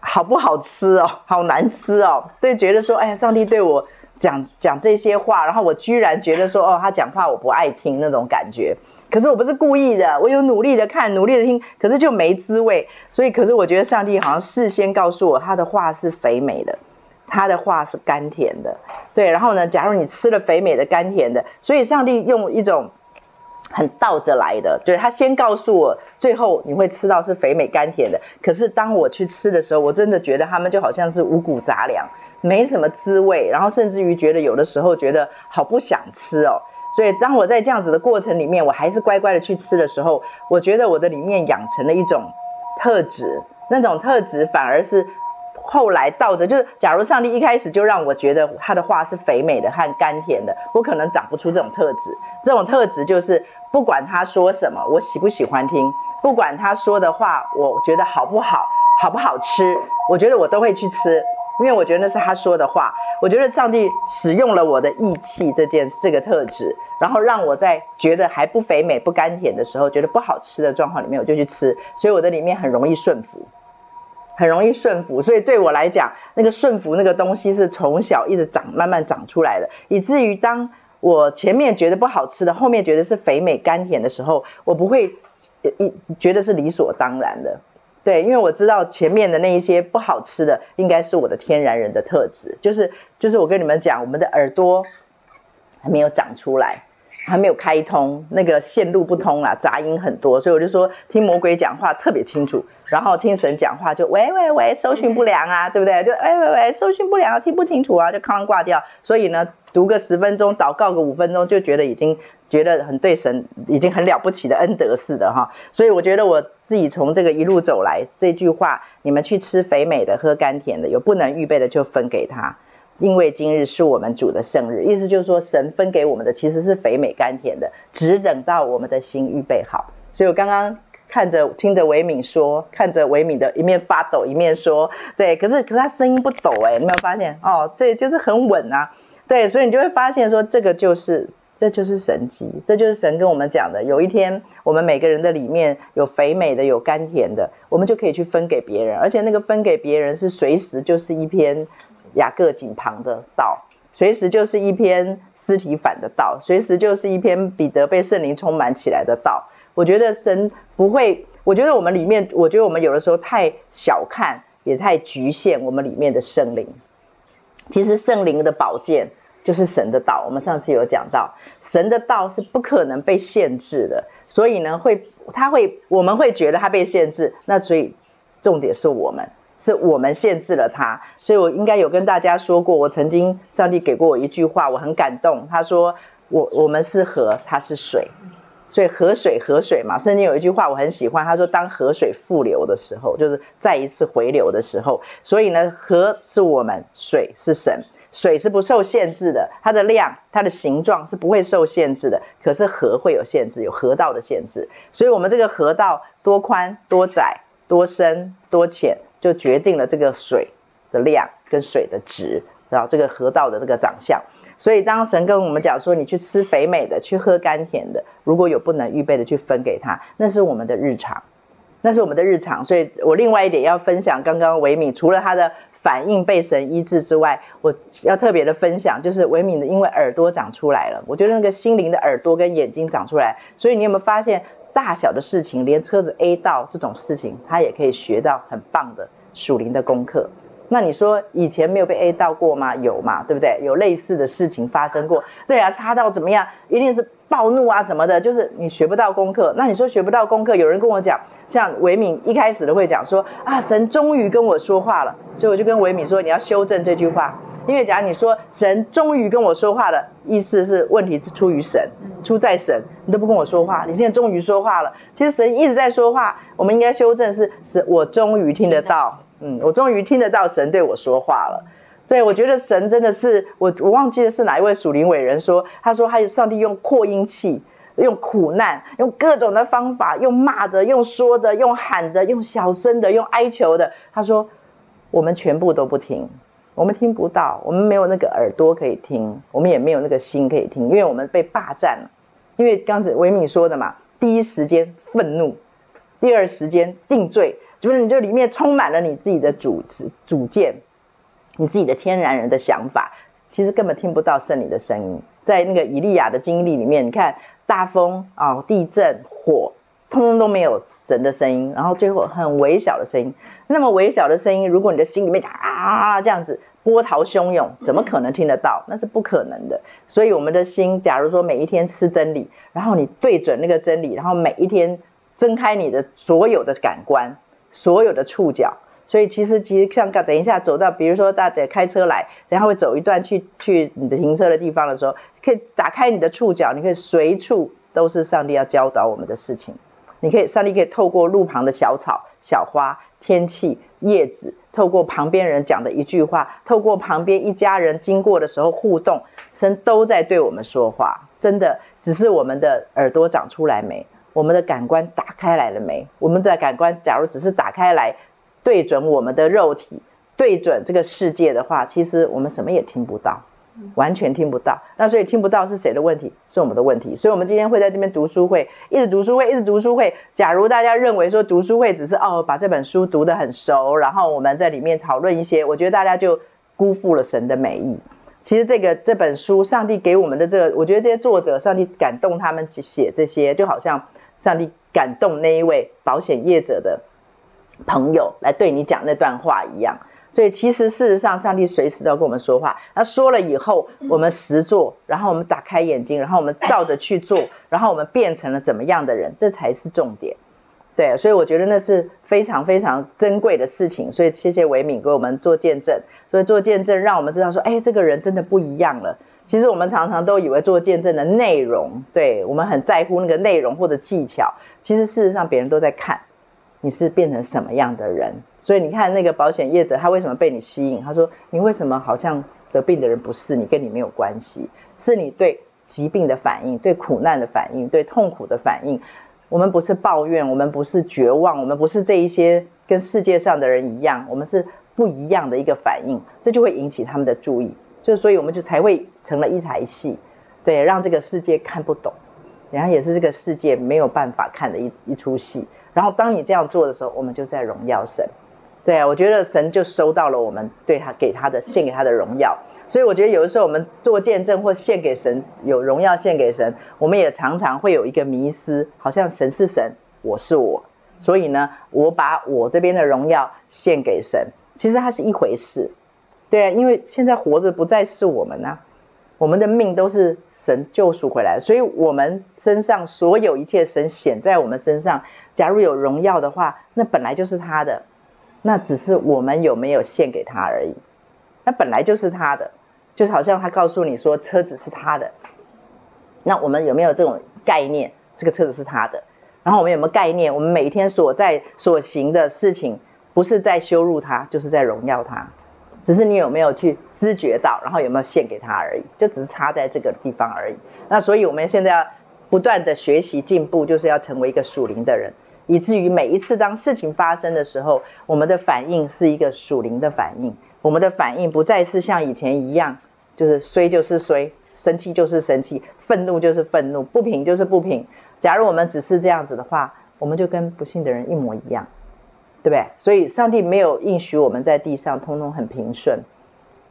A: 好不好吃哦？好难吃哦？对，觉得说，哎呀，上帝对我讲讲这些话，然后我居然觉得说，哦，他讲话我不爱听那种感觉。可是我不是故意的，我有努力的看，努力的听，可是就没滋味。所以，可是我觉得上帝好像事先告诉我，他的话是肥美的，他的话是甘甜的。对，然后呢，假如你吃了肥美的、甘甜的，所以上帝用一种。很倒着来的，对，他先告诉我，最后你会吃到是肥美甘甜的。可是当我去吃的时候，我真的觉得他们就好像是五谷杂粮，没什么滋味，然后甚至于觉得有的时候觉得好不想吃哦。所以当我在这样子的过程里面，我还是乖乖的去吃的时候，我觉得我的里面养成了一种特质，那种特质反而是。后来倒着，就是假如上帝一开始就让我觉得他的话是肥美的和甘甜的，我可能长不出这种特质。这种特质就是不管他说什么，我喜不喜欢听；不管他说的话，我觉得好不好，好不好吃，我觉得我都会去吃，因为我觉得那是他说的话。我觉得上帝使用了我的义气这件这个特质，然后让我在觉得还不肥美、不甘甜的时候，觉得不好吃的状况里面，我就去吃，所以我的里面很容易顺服。很容易顺服，所以对我来讲，那个顺服那个东西是从小一直长，慢慢长出来的，以至于当我前面觉得不好吃的，后面觉得是肥美甘甜的时候，我不会一觉得是理所当然的，对，因为我知道前面的那一些不好吃的，应该是我的天然人的特质，就是就是我跟你们讲，我们的耳朵还没有长出来。还没有开通，那个线路不通啦，杂音很多，所以我就说听魔鬼讲话特别清楚，然后听神讲话就喂喂喂，收讯不良啊，对不对？就喂喂喂，收讯不良，听不清楚啊，就哐挂掉。所以呢，读个十分钟，祷告个五分钟，就觉得已经觉得很对神已经很了不起的恩德似的哈。所以我觉得我自己从这个一路走来，这句话，你们去吃肥美的，喝甘甜的，有不能预备的就分给他。因为今日是我们主的圣日，意思就是说，神分给我们的其实是肥美甘甜的，只等到我们的心预备好。所以我刚刚看着听着维敏说，看着维敏的一面发抖一面说，对，可是可是他声音不抖诶，你没有发现哦？对，就是很稳啊，对，所以你就会发现说，这个就是这就是神迹，这就是神跟我们讲的，有一天我们每个人的里面有肥美的，有甘甜的，我们就可以去分给别人，而且那个分给别人是随时就是一篇。雅各井旁的道，随时就是一篇尸体反的道，随时就是一篇彼得被圣灵充满起来的道。我觉得神不会，我觉得我们里面，我觉得我们有的时候太小看，也太局限我们里面的圣灵。其实圣灵的宝剑就是神的道。我们上次有讲到，神的道是不可能被限制的，所以呢，会他会我们会觉得他被限制，那所以重点是我们。是我们限制了他，所以我应该有跟大家说过，我曾经上帝给过我一句话，我很感动。他说我我们是河，他是水，所以河水河水嘛。圣经有一句话我很喜欢，他说当河水复流的时候，就是再一次回流的时候。所以呢，河是我们，水是神，水是不受限制的，它的量、它的形状是不会受限制的。可是河会有限制，有河道的限制。所以我们这个河道多宽、多窄、多深、多浅。就决定了这个水的量跟水的值，然后这个河道的这个长相。所以当神跟我们讲说，你去吃肥美的，去喝甘甜的，如果有不能预备的，去分给他，那是我们的日常，那是我们的日常。所以我另外一点要分享，刚刚维敏除了他的反应被神医治之外，我要特别的分享，就是维敏的因为耳朵长出来了，我觉得那个心灵的耳朵跟眼睛长出来，所以你有没有发现？大小的事情，连车子 A 到这种事情，他也可以学到很棒的属灵的功课。那你说以前没有被 A 到过吗？有嘛，对不对？有类似的事情发生过。对啊，差到怎么样？一定是暴怒啊什么的，就是你学不到功课。那你说学不到功课，有人跟我讲，像维敏一开始都会讲说啊，神终于跟我说话了，所以我就跟维敏说，你要修正这句话。因为假如你说神终于跟我说话了，意思是问题是出于神，出在神，你都不跟我说话，你现在终于说话了。其实神一直在说话，我们应该修正是是我终于听得到，嗯，我终于听得到神对我说话了。对，我觉得神真的是我，我忘记的是哪一位属灵伟人说，他说他上帝用扩音器，用苦难，用各种的方法，用骂的，用说的，用喊的，用小声的，用哀求的。他说我们全部都不听。我们听不到，我们没有那个耳朵可以听，我们也没有那个心可以听，因为我们被霸占了。因为刚才维敏说的嘛，第一时间愤怒，第二时间定罪，就是你这里面充满了你自己的主主见，你自己的天然人的想法，其实根本听不到圣灵的声音。在那个以利亚的经历里面，你看大风啊、哦、地震、火，通通都没有神的声音，然后最后很微小的声音。那么微小的声音，如果你的心里面啊这样子波涛汹涌，怎么可能听得到？那是不可能的。所以我们的心，假如说每一天吃真理，然后你对准那个真理，然后每一天睁开你的所有的感官，所有的触角。所以其实其实像等一下走到，比如说大家开车来，然后会走一段去去你的停车的地方的时候，可以打开你的触角，你可以随处都是上帝要教导我们的事情。你可以，上帝可以透过路旁的小草、小花。天气、叶子，透过旁边人讲的一句话，透过旁边一家人经过的时候互动，神都在对我们说话。真的，只是我们的耳朵长出来没？我们的感官打开来了没？我们的感官假如只是打开来，对准我们的肉体，对准这个世界的话，其实我们什么也听不到。完全听不到，那所以听不到是谁的问题？是我们的问题。所以，我们今天会在这边读书会，一直读书会，一直读书会。假如大家认为说读书会只是哦，把这本书读得很熟，然后我们在里面讨论一些，我觉得大家就辜负了神的美意。其实这个这本书，上帝给我们的这个，我觉得这些作者，上帝感动他们去写这些，就好像上帝感动那一位保险业者的朋友来对你讲那段话一样。所以其实事实上，上帝随时都要跟我们说话。他说了以后，我们实做，然后我们打开眼睛，然后我们照着去做，[LAUGHS] 然后我们变成了怎么样的人，这才是重点。对，所以我觉得那是非常非常珍贵的事情。所以谢谢维敏给我们做见证。所以做见证，让我们知道说，哎，这个人真的不一样了。其实我们常常都以为做见证的内容，对，我们很在乎那个内容或者技巧。其实事实上，别人都在看你是变成什么样的人。所以你看那个保险业者，他为什么被你吸引？他说：“你为什么好像得病的人不是你，跟你没有关系，是你对疾病的反应，对苦难的反应，对痛苦的反应。我们不是抱怨，我们不是绝望，我们不是这一些跟世界上的人一样，我们是不一样的一个反应，这就会引起他们的注意。就所以我们就才会成了一台戏，对，让这个世界看不懂，然后也是这个世界没有办法看的一一出戏。然后当你这样做的时候，我们就在荣耀神。”对，我觉得神就收到了我们对他给他的献给他的荣耀。所以我觉得有的时候我们做见证或献给神，有荣耀献给神，我们也常常会有一个迷失，好像神是神，我是我，所以呢，我把我这边的荣耀献给神，其实它是一回事，对啊，因为现在活着不再是我们啊，我们的命都是神救赎回来，所以我们身上所有一切神显在我们身上，假如有荣耀的话，那本来就是他的，那只是我们有没有献给他而已。那本来就是他的，就好像他告诉你说车子是他的，那我们有没有这种概念？这个车子是他的，然后我们有没有概念？我们每天所在所行的事情，不是在羞辱他，就是在荣耀他，只是你有没有去知觉到，然后有没有献给他而已，就只是差在这个地方而已。那所以我们现在要不断的学习进步，就是要成为一个属灵的人，以至于每一次当事情发生的时候，我们的反应是一个属灵的反应。我们的反应不再是像以前一样，就是衰就是衰，生气就是生气，愤怒就是愤怒，不平就是不平。假如我们只是这样子的话，我们就跟不信的人一模一样，对不对？所以上帝没有应许我们在地上通通很平顺，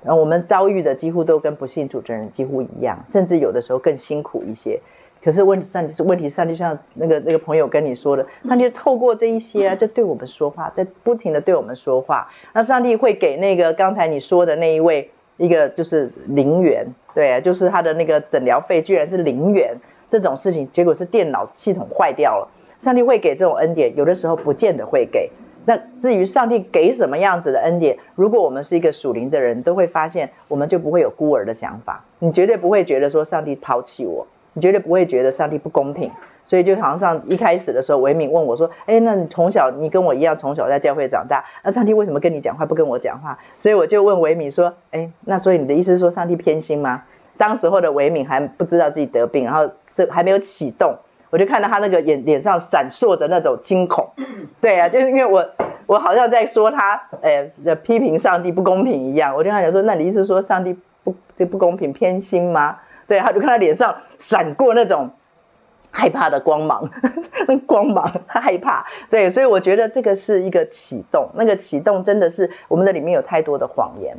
A: 然后我们遭遇的几乎都跟不信主的人几乎一样，甚至有的时候更辛苦一些。可是问题上帝是问题，上帝像那个那个朋友跟你说的，上帝透过这一些啊，就对我们说话，在不停的对我们说话。那上帝会给那个刚才你说的那一位一个就是零元，对，就是他的那个诊疗费居然是零元这种事情，结果是电脑系统坏掉了。上帝会给这种恩典，有的时候不见得会给。那至于上帝给什么样子的恩典，如果我们是一个属灵的人，都会发现我们就不会有孤儿的想法，你绝对不会觉得说上帝抛弃我。你绝对不会觉得上帝不公平，所以就好像上一开始的时候，维敏问我说：“哎，那你从小你跟我一样从小在教会长大，那上帝为什么跟你讲话不跟我讲话？”所以我就问维敏说：“哎，那所以你的意思是说上帝偏心吗？”当时候的维敏还不知道自己得病，然后是还没有启动，我就看到他那个眼脸上闪烁着那种惊恐。[CLEARS THROAT] 对啊，就是因为我我好像在说他，哎，批评上帝不公平一样。我就跟他讲说：“那你意思是说上帝不这不公平偏心吗？”对，他就看他脸上闪过那种害怕的光芒，[LAUGHS] 那光芒，他害怕。对，所以我觉得这个是一个启动，那个启动真的是我们的里面有太多的谎言，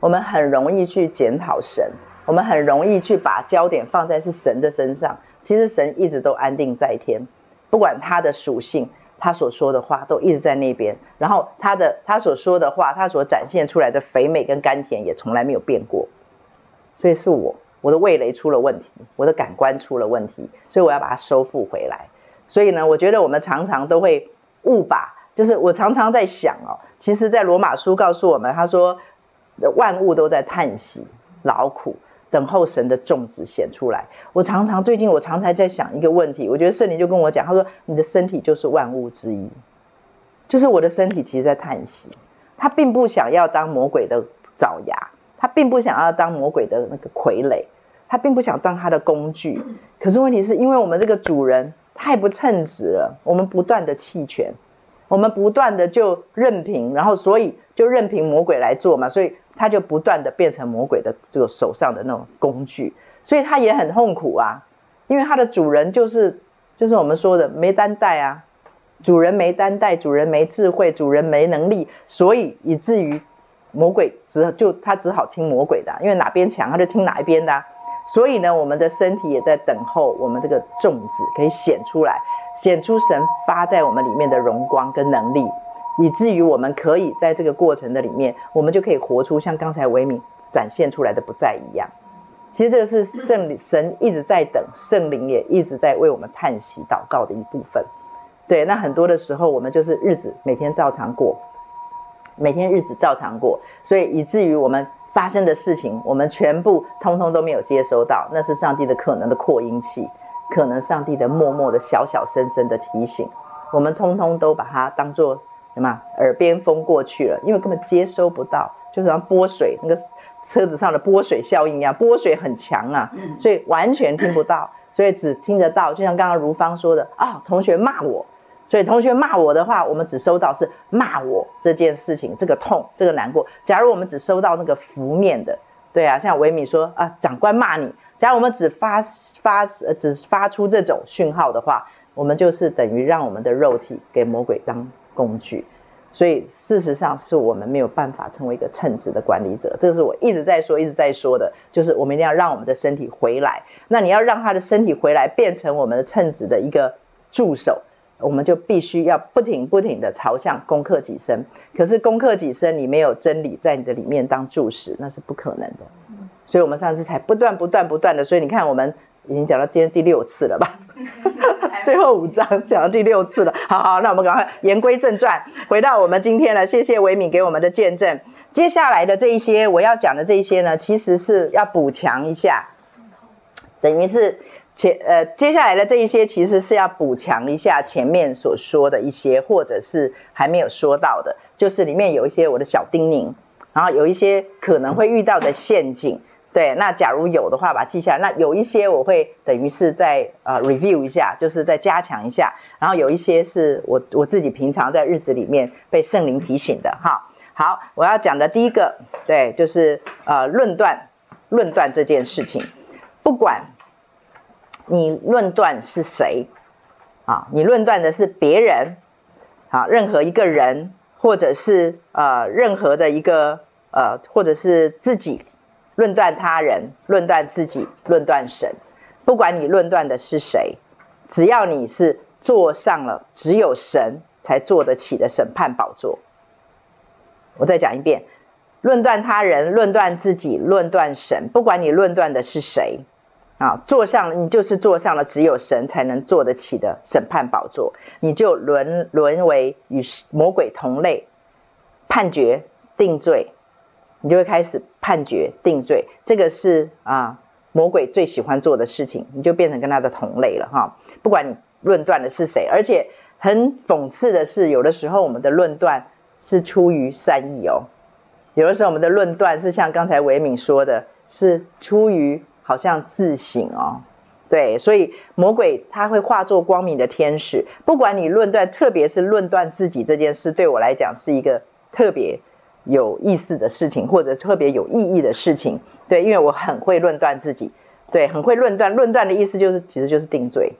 A: 我们很容易去检讨神，我们很容易去把焦点放在是神的身上。其实神一直都安定在天，不管他的属性，他所说的话都一直在那边，然后他的他所说的话，他所展现出来的肥美跟甘甜也从来没有变过。所以是我。我的味蕾出了问题，我的感官出了问题，所以我要把它收复回来。所以呢，我觉得我们常常都会误把，就是我常常在想哦，其实，在罗马书告诉我们，他说万物都在叹息、劳苦，等候神的种子显出来。我常常最近我常常在想一个问题，我觉得圣灵就跟我讲，他说你的身体就是万物之一，就是我的身体其实在叹息，他并不想要当魔鬼的爪牙，他并不想要当魔鬼的那个傀儡。他并不想当他的工具，可是问题是因为我们这个主人太不称职了，我们不断的弃权，我们不断的就任凭，然后所以就任凭魔鬼来做嘛，所以他就不断的变成魔鬼的这个手上的那种工具，所以他也很痛苦啊，因为他的主人就是就是我们说的没担待啊，主人没担待，主人没智慧，主人没能力，所以以至于魔鬼只就他只好听魔鬼的，因为哪边强他就听哪一边的。所以呢，我们的身体也在等候我们这个种子可以显出来，显出神发在我们里面的荣光跟能力，以至于我们可以在这个过程的里面，我们就可以活出像刚才维敏展现出来的不再一样。其实这个是圣神一直在等，圣灵也一直在为我们叹息祷告的一部分。对，那很多的时候我们就是日子每天照常过，每天日子照常过，所以以至于我们。发生的事情，我们全部通通都没有接收到，那是上帝的可能的扩音器，可能上帝的默默的小小声声的提醒，我们通通都把它当做什么耳边风过去了，因为根本接收不到，就像波水那个车子上的波水效应一样，波水很强啊，所以完全听不到，所以只听得到，就像刚刚如芳说的啊，同学骂我。所以同学骂我的话，我们只收到是骂我这件事情，这个痛，这个难过。假如我们只收到那个负面的，对啊，像维米说啊，长官骂你。假如我们只发发呃只发出这种讯号的话，我们就是等于让我们的肉体给魔鬼当工具。所以事实上是我们没有办法成为一个称职的管理者。这个是我一直在说、一直在说的，就是我们一定要让我们的身体回来。那你要让他的身体回来，变成我们的称职的一个助手。我们就必须要不停不停的朝向攻克己身，可是攻克己身，你没有真理在你的里面当注释，那是不可能的。所以，我们上次才不断不断不断的，所以你看，我们已经讲到今天第六次了吧？[LAUGHS] 最后五章讲到第六次了。好好，那我们赶快言归正传，回到我们今天了。谢谢维敏给我们的见证。接下来的这一些我要讲的这一些呢，其实是要补强一下，等于是。前呃，接下来的这一些其实是要补强一下前面所说的一些，或者是还没有说到的，就是里面有一些我的小叮咛，然后有一些可能会遇到的陷阱。对，那假如有的话，把它记下来。那有一些我会等于是在呃 review 一下，就是再加强一下。然后有一些是我我自己平常在日子里面被圣灵提醒的哈。好，我要讲的第一个，对，就是呃论断论断这件事情，不管。你论断是谁啊？你论断的是别人啊？任何一个人，或者是呃任何的一个呃，或者是自己论断他人，论断自己，论断神。不管你论断的是谁，只要你是坐上了只有神才坐得起的审判宝座。我再讲一遍：论断他人，论断自己，论断神。不管你论断的是谁。啊，坐上你就是坐上了只有神才能坐得起的审判宝座，你就沦沦为与魔鬼同类，判决定罪，你就会开始判决定罪，这个是啊魔鬼最喜欢做的事情，你就变成跟他的同类了哈。不管你论断的是谁，而且很讽刺的是，有的时候我们的论断是出于善意哦，有的时候我们的论断是像刚才维敏说的，是出于。好像自省哦，对，所以魔鬼他会化作光明的天使，不管你论断，特别是论断自己这件事，对我来讲是一个特别有意思的事情，或者特别有意义的事情，对，因为我很会论断自己，对，很会论断。论断的意思就是，其实就是定罪。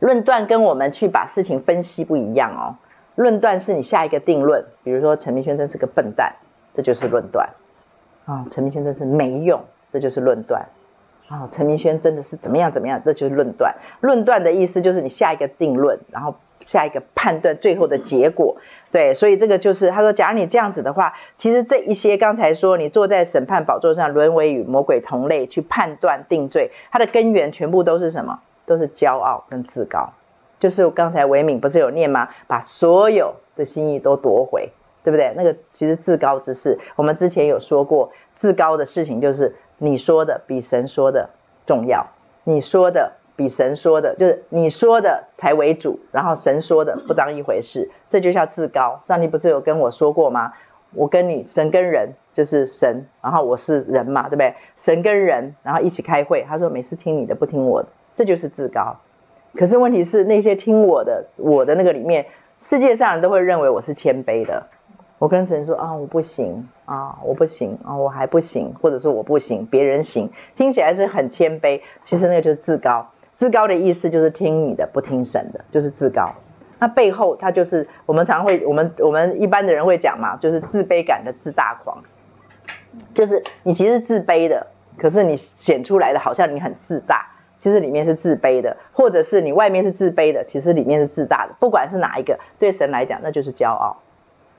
A: 论断跟我们去把事情分析不一样哦，论断是你下一个定论，比如说陈明轩真是个笨蛋，这就是论断啊，陈明轩真是没用。这就是论断啊！陈明轩真的是怎么样怎么样？这就是论断。论断的意思就是你下一个定论，然后下一个判断，最后的结果。对，所以这个就是他说，假如你这样子的话，其实这一些刚才说你坐在审判宝座上，沦为与魔鬼同类，去判断定罪，它的根源全部都是什么？都是骄傲跟自高。就是刚才维敏不是有念吗？把所有的心意都夺回，对不对？那个其实自高之事，我们之前有说过，自高的事情就是。你说的比神说的重要，你说的比神说的，就是你说的才为主，然后神说的不当一回事，这就叫自高。上帝不是有跟我说过吗？我跟你神跟人就是神，然后我是人嘛，对不对？神跟人然后一起开会，他说每次听你的不听我的，这就是自高。可是问题是那些听我的，我的那个里面，世界上人都会认为我是谦卑的。我跟神说啊，我不行啊，我不行啊，我还不行，或者是我不行，别人行，听起来是很谦卑，其实那个就是自高。自高的意思就是听你的，不听神的，就是自高。那背后他就是我们常会，我们我们一般的人会讲嘛，就是自卑感的自大狂，就是你其实自卑的，可是你显出来的好像你很自大，其实里面是自卑的，或者是你外面是自卑的，其实里面是自大的。不管是哪一个，对神来讲，那就是骄傲。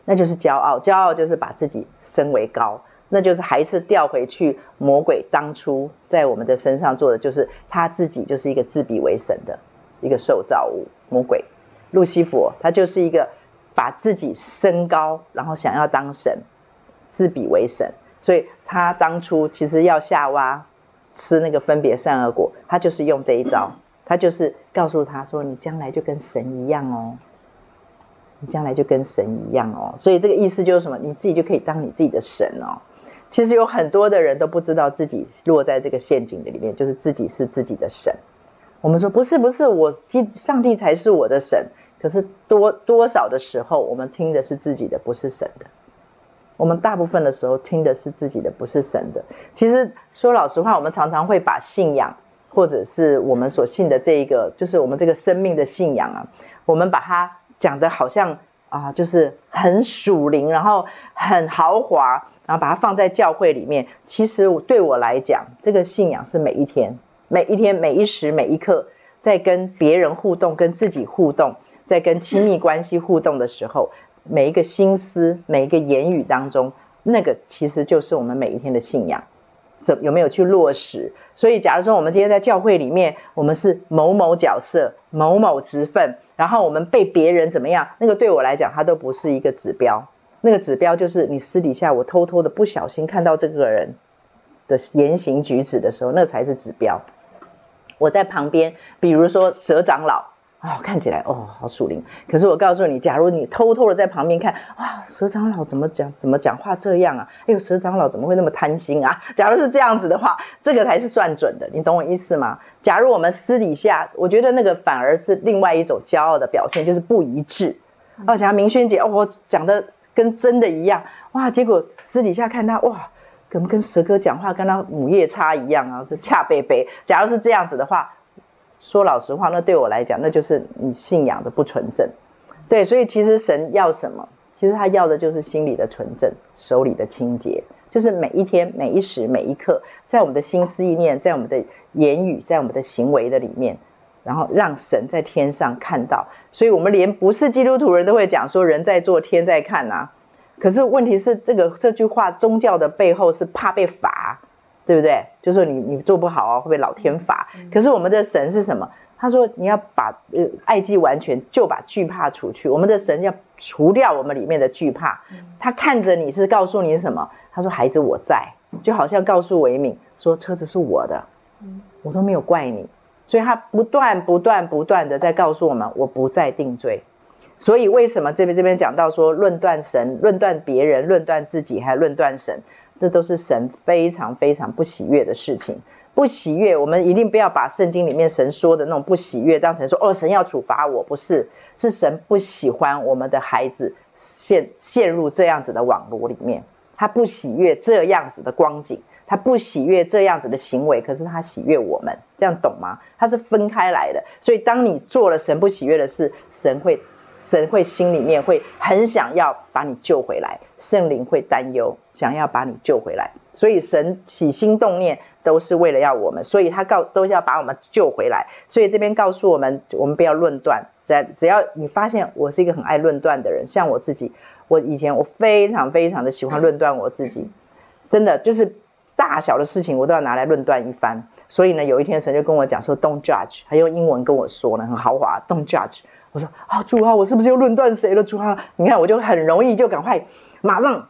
A: 那就是骄傲，骄傲就是把自己升为高，那就是还是掉回去魔鬼当初在我们的身上做的，就是他自己就是一个自比为神的一个受造物。魔鬼路西弗，他就是一个把自己升高，然后想要当神，自比为神。所以他当初其实要夏娃吃那个分别善恶果，他就是用这一招，他就是告诉他说：“你将来就跟神一样哦。”你将来就跟神一样哦，所以这个意思就是什么？你自己就可以当你自己的神哦。其实有很多的人都不知道自己落在这个陷阱的里面，就是自己是自己的神。我们说不是不是，我上帝才是我的神。可是多多少的时候，我们听的是自己的，不是神的。我们大部分的时候听的是自己的，不是神的。其实说老实话，我们常常会把信仰，或者是我们所信的这一个，就是我们这个生命的信仰啊，我们把它。讲的好像啊，就是很属灵，然后很豪华，然后把它放在教会里面。其实对我来讲，这个信仰是每一天、每一天、每一时、每一刻，在跟别人互动、跟自己互动、在跟亲密关系互动的时候，每一个心思、每一个言语当中，那个其实就是我们每一天的信仰。怎有没有去落实？所以，假如说我们今天在教会里面，我们是某某角色、某某职分，然后我们被别人怎么样，那个对我来讲，它都不是一个指标。那个指标就是你私底下我偷偷的不小心看到这个人的言行举止的时候，那才是指标。我在旁边，比如说蛇长老。哦，看起来哦，好属灵。可是我告诉你，假如你偷偷的在旁边看，哇，蛇长老怎么讲，怎么讲话这样啊？哎呦，蛇长老怎么会那么贪心啊？假如是这样子的话，这个才是算准的。你懂我意思吗？假如我们私底下，我觉得那个反而是另外一种骄傲的表现，就是不一致。哦，假如明轩姐，哦，我讲的跟真的一样，哇，结果私底下看他，哇，怎么跟蛇哥讲话跟他母夜叉一样啊？就恰贝贝。假如是这样子的话。说老实话，那对我来讲，那就是你信仰的不纯正。对，所以其实神要什么？其实他要的就是心里的纯正，手里的清洁，就是每一天、每一时、每一刻，在我们的心思意念，在我们的言语，在我们的行为的里面，然后让神在天上看到。所以我们连不是基督徒人都会讲说：“人在做，天在看”啊。可是问题是，这个这句话宗教的背后是怕被罚。对不对？就是说你你做不好啊，会被老天罚。可是我们的神是什么？他说你要把呃爱既完全，就把惧怕除去。我们的神要除掉我们里面的惧怕。他看着你是告诉你什么？他说孩子我在，就好像告诉维敏说车子是我的，我都没有怪你。所以他不断不断不断的在告诉我们，我不再定罪。所以为什么这边这边讲到说论断神、论断别人、论断自己，还论断神？这都是神非常非常不喜悦的事情，不喜悦。我们一定不要把圣经里面神说的那种不喜悦当成说哦，神要处罚我，不是，是神不喜欢我们的孩子陷陷入这样子的网络里面，他不喜悦这样子的光景，他不喜悦这样子的行为，可是他喜悦我们，这样懂吗？他是分开来的，所以当你做了神不喜悦的事，神会。神会心里面会很想要把你救回来，圣灵会担忧，想要把你救回来，所以神起心动念都是为了要我们，所以他告都是要把我们救回来。所以这边告诉我们，我们不要论断，只只要你发现我是一个很爱论断的人，像我自己，我以前我非常非常的喜欢论断我自己，真的就是大小的事情我都要拿来论断一番。所以呢，有一天神就跟我讲说，Don't judge，他用英文跟我说呢，很豪华，Don't judge。我说啊，主啊，我是不是又论断谁了？主啊，你看我就很容易就赶快马上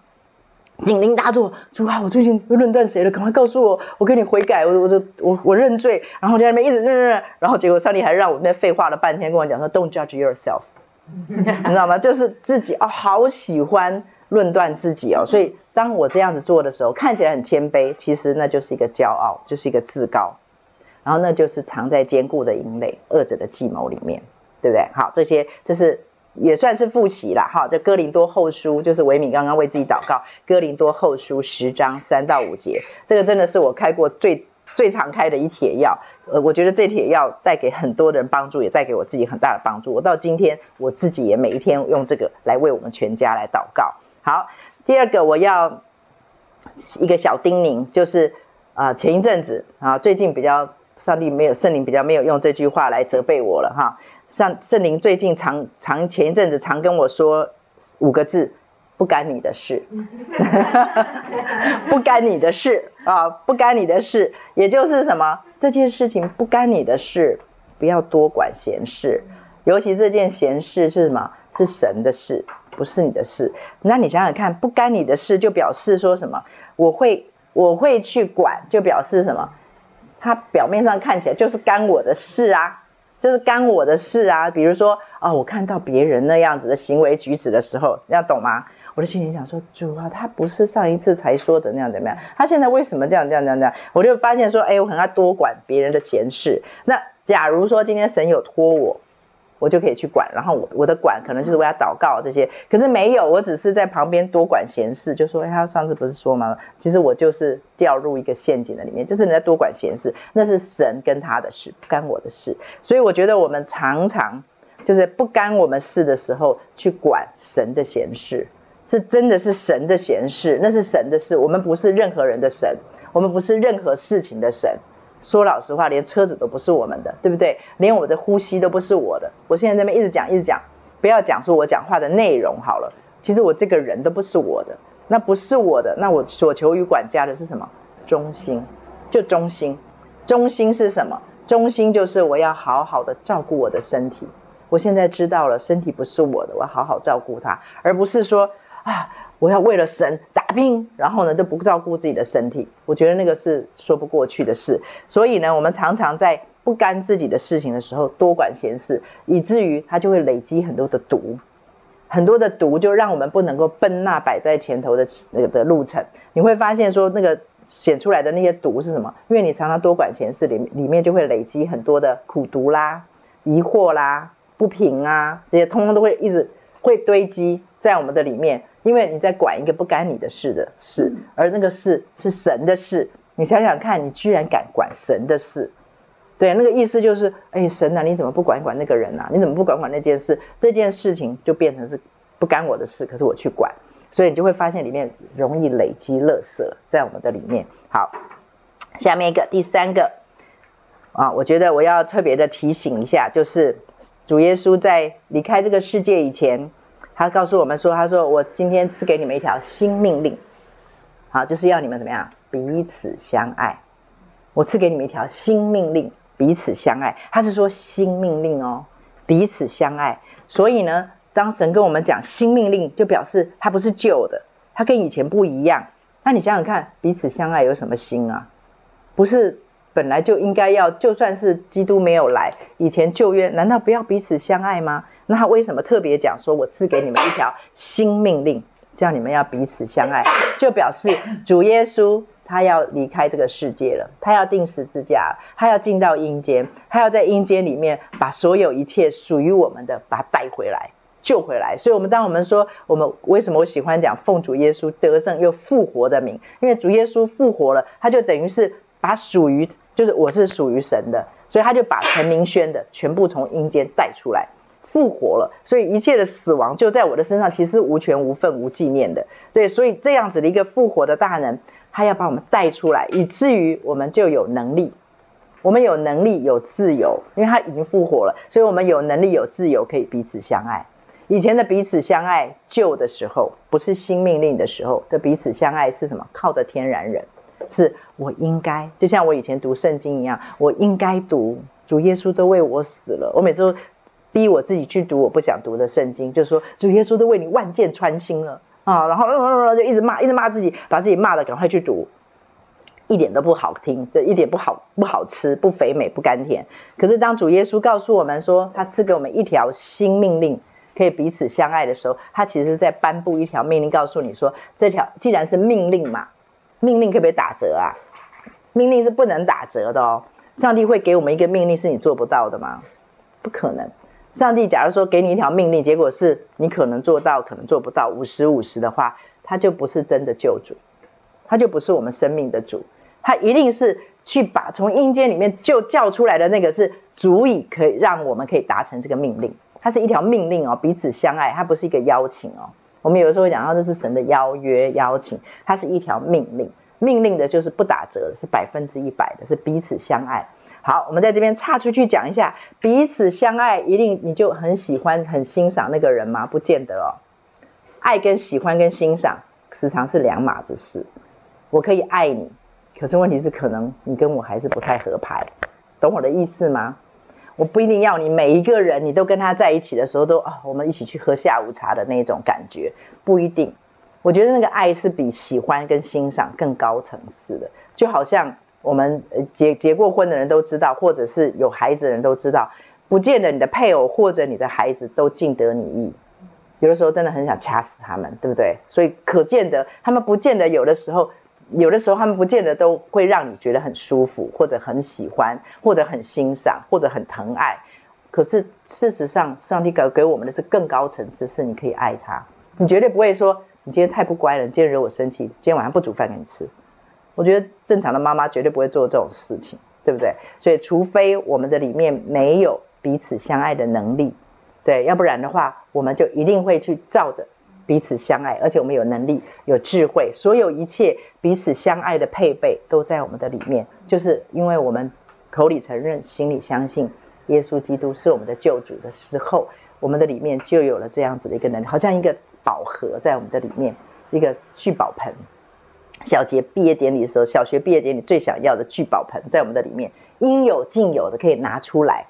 A: 警铃大作。主啊，我最近又论断谁了？赶快告诉我，我跟你悔改，我我就我我认罪。然后就在那边一直认认认，[LAUGHS] 然后结果上帝还让我那废话了半天，跟我讲说，Don't judge yourself，你知道吗？就是自己哦，好喜欢论断自己哦。所以当我这样子做的时候，看起来很谦卑，其实那就是一个骄傲，就是一个自高，然后那就是藏在坚固的营垒、恶者的计谋里面。对不对？好，这些这是也算是复习了哈。这哥林多后书就是维敏刚刚为自己祷告，哥林多后书十章三到五节，这个真的是我开过最最常开的一帖药。呃，我觉得这帖药带给很多人帮助，也带给我自己很大的帮助。我到今天我自己也每一天用这个来为我们全家来祷告。好，第二个我要一个小叮咛，就是啊、前一阵子啊，最近比较上帝没有圣灵比较没有用这句话来责备我了哈。像圣灵最近常常前一阵子常跟我说五个字，不干你的事，[LAUGHS] 不干你的事啊，不干你的事，也就是什么？这件事情不干你的事，不要多管闲事。尤其这件闲事是什么？是神的事，不是你的事。那你想想看，不干你的事，就表示说什么？我会我会去管，就表示什么？他表面上看起来就是干我的事啊。就是干我的事啊，比如说啊、哦，我看到别人那样子的行为举止的时候，你要懂吗？我的心里想说，主啊，他不是上一次才说的那样怎么样？他现在为什么这样这样这样这样？我就发现说，哎，我很爱多管别人的闲事。那假如说今天神有托我。我就可以去管，然后我我的管可能就是为他祷告这些，可是没有，我只是在旁边多管闲事，就说，哎，他上次不是说吗？其实我就是掉入一个陷阱的里面，就是你在多管闲事，那是神跟他的事，不干我的事。所以我觉得我们常常就是不干我们事的时候去管神的闲事，是真的是神的闲事，那是神的事，我们不是任何人的神，我们不是任何事情的神。说老实话，连车子都不是我们的，对不对？连我的呼吸都不是我的。我现在在那边一直讲，一直讲，不要讲说我讲话的内容好了。其实我这个人都不是我的，那不是我的，那我所求于管家的是什么？忠心，就忠心。忠心是什么？忠心就是我要好好的照顾我的身体。我现在知道了，身体不是我的，我要好好照顾它，而不是说啊。我要为了神打拼，然后呢都不照顾自己的身体，我觉得那个是说不过去的事。所以呢，我们常常在不干自己的事情的时候多管闲事，以至于它就会累积很多的毒，很多的毒就让我们不能够奔那摆在前头的那个的路程。你会发现说那个显出来的那些毒是什么？因为你常常多管闲事，里里面就会累积很多的苦毒啦、疑惑啦、不平啊，这些通通都会一直会堆积在我们的里面。因为你在管一个不干你的事的事，而那个事是神的事。你想想看，你居然敢管神的事，对，那个意思就是，哎，神啊，你怎么不管管那个人啊？你怎么不管管那件事？这件事情就变成是不干我的事，可是我去管，所以你就会发现里面容易累积垃圾在我们的里面。好，下面一个第三个啊，我觉得我要特别的提醒一下，就是主耶稣在离开这个世界以前。他告诉我们说：“他说我今天赐给你们一条新命令，好，就是要你们怎么样彼此相爱。我赐给你们一条新命令，彼此相爱。他是说新命令哦，彼此相爱。所以呢，当神跟我们讲新命令，就表示他不是旧的，他跟以前不一样。那你想想看，彼此相爱有什么新啊？不是本来就应该要？就算是基督没有来，以前旧约难道不要彼此相爱吗？”那他为什么特别讲说，我赐给你们一条新命令，叫你们要彼此相爱，[LAUGHS] 就表示主耶稣他要离开这个世界了，他要定十字架，他要进到阴间，他要在阴间里面把所有一切属于我们的，把它带回来，救回来。所以，我们当我们说我们为什么我喜欢讲奉主耶稣得胜又复活的名，因为主耶稣复活了，他就等于是把属于，就是我是属于神的，所以他就把陈明轩的全部从阴间带出来。复活了，所以一切的死亡就在我的身上，其实无权无份无纪念的。对，所以这样子的一个复活的大人，他要把我们带出来，以至于我们就有能力，我们有能力有自由，因为他已经复活了，所以我们有能力有自由，可以彼此相爱。以前的彼此相爱，旧的时候不是新命令的时候的彼此相爱是什么？靠着天然人，是我应该，就像我以前读圣经一样，我应该读，主耶稣都为我死了，我每次。逼我自己去读我不想读的圣经，就是说主耶稣都为你万箭穿心了啊，然后就一直骂，一直骂自己，把自己骂的赶快去读，一点都不好听，这一点不好，不好吃，不肥美，不甘甜。可是当主耶稣告诉我们说，他赐给我们一条新命令，可以彼此相爱的时候，他其实是在颁布一条命令，告诉你说，这条既然是命令嘛，命令可不可以打折啊？命令是不能打折的哦。上帝会给我们一个命令，是你做不到的吗？不可能。上帝假如说给你一条命令，结果是你可能做到，可能做不到，五十五十的话，他就不是真的救主，他就不是我们生命的主，他一定是去把从阴间里面就叫出来的那个是足以可以让我们可以达成这个命令，它是一条命令哦，彼此相爱，它不是一个邀请哦。我们有的时候会讲到这是神的邀约邀请，它是一条命令，命令的就是不打折，是百分之一百的，是彼此相爱。好，我们在这边岔出去讲一下，彼此相爱，一定你就很喜欢、很欣赏那个人吗？不见得哦。爱跟喜欢跟欣赏时常是两码子事。我可以爱你，可是问题是可能你跟我还是不太合拍，懂我的意思吗？我不一定要你每一个人你都跟他在一起的时候都啊，我们一起去喝下午茶的那种感觉，不一定。我觉得那个爱是比喜欢跟欣赏更高层次的，就好像。我们结结过婚的人都知道，或者是有孩子的人都知道，不见得你的配偶或者你的孩子都尽得你意，有的时候真的很想掐死他们，对不对？所以可见得他们不见得有的时候，有的时候他们不见得都会让你觉得很舒服，或者很喜欢，或者很欣赏，或者很疼爱。可是事实上，上帝给给我们的是更高层次，是你可以爱他，你绝对不会说你今天太不乖了，你今天惹我生气，今天晚上不煮饭给你吃。我觉得正常的妈妈绝对不会做这种事情，对不对？所以，除非我们的里面没有彼此相爱的能力，对，要不然的话，我们就一定会去照着彼此相爱，而且我们有能力、有智慧，所有一切彼此相爱的配备都在我们的里面，就是因为我们口里承认、心里相信耶稣基督是我们的救主的时候，我们的里面就有了这样子的一个能力，好像一个宝盒在我们的里面，一个聚宝盆。小杰毕业典礼的时候，小学毕业典礼最想要的聚宝盆在我们的里面，应有尽有的可以拿出来，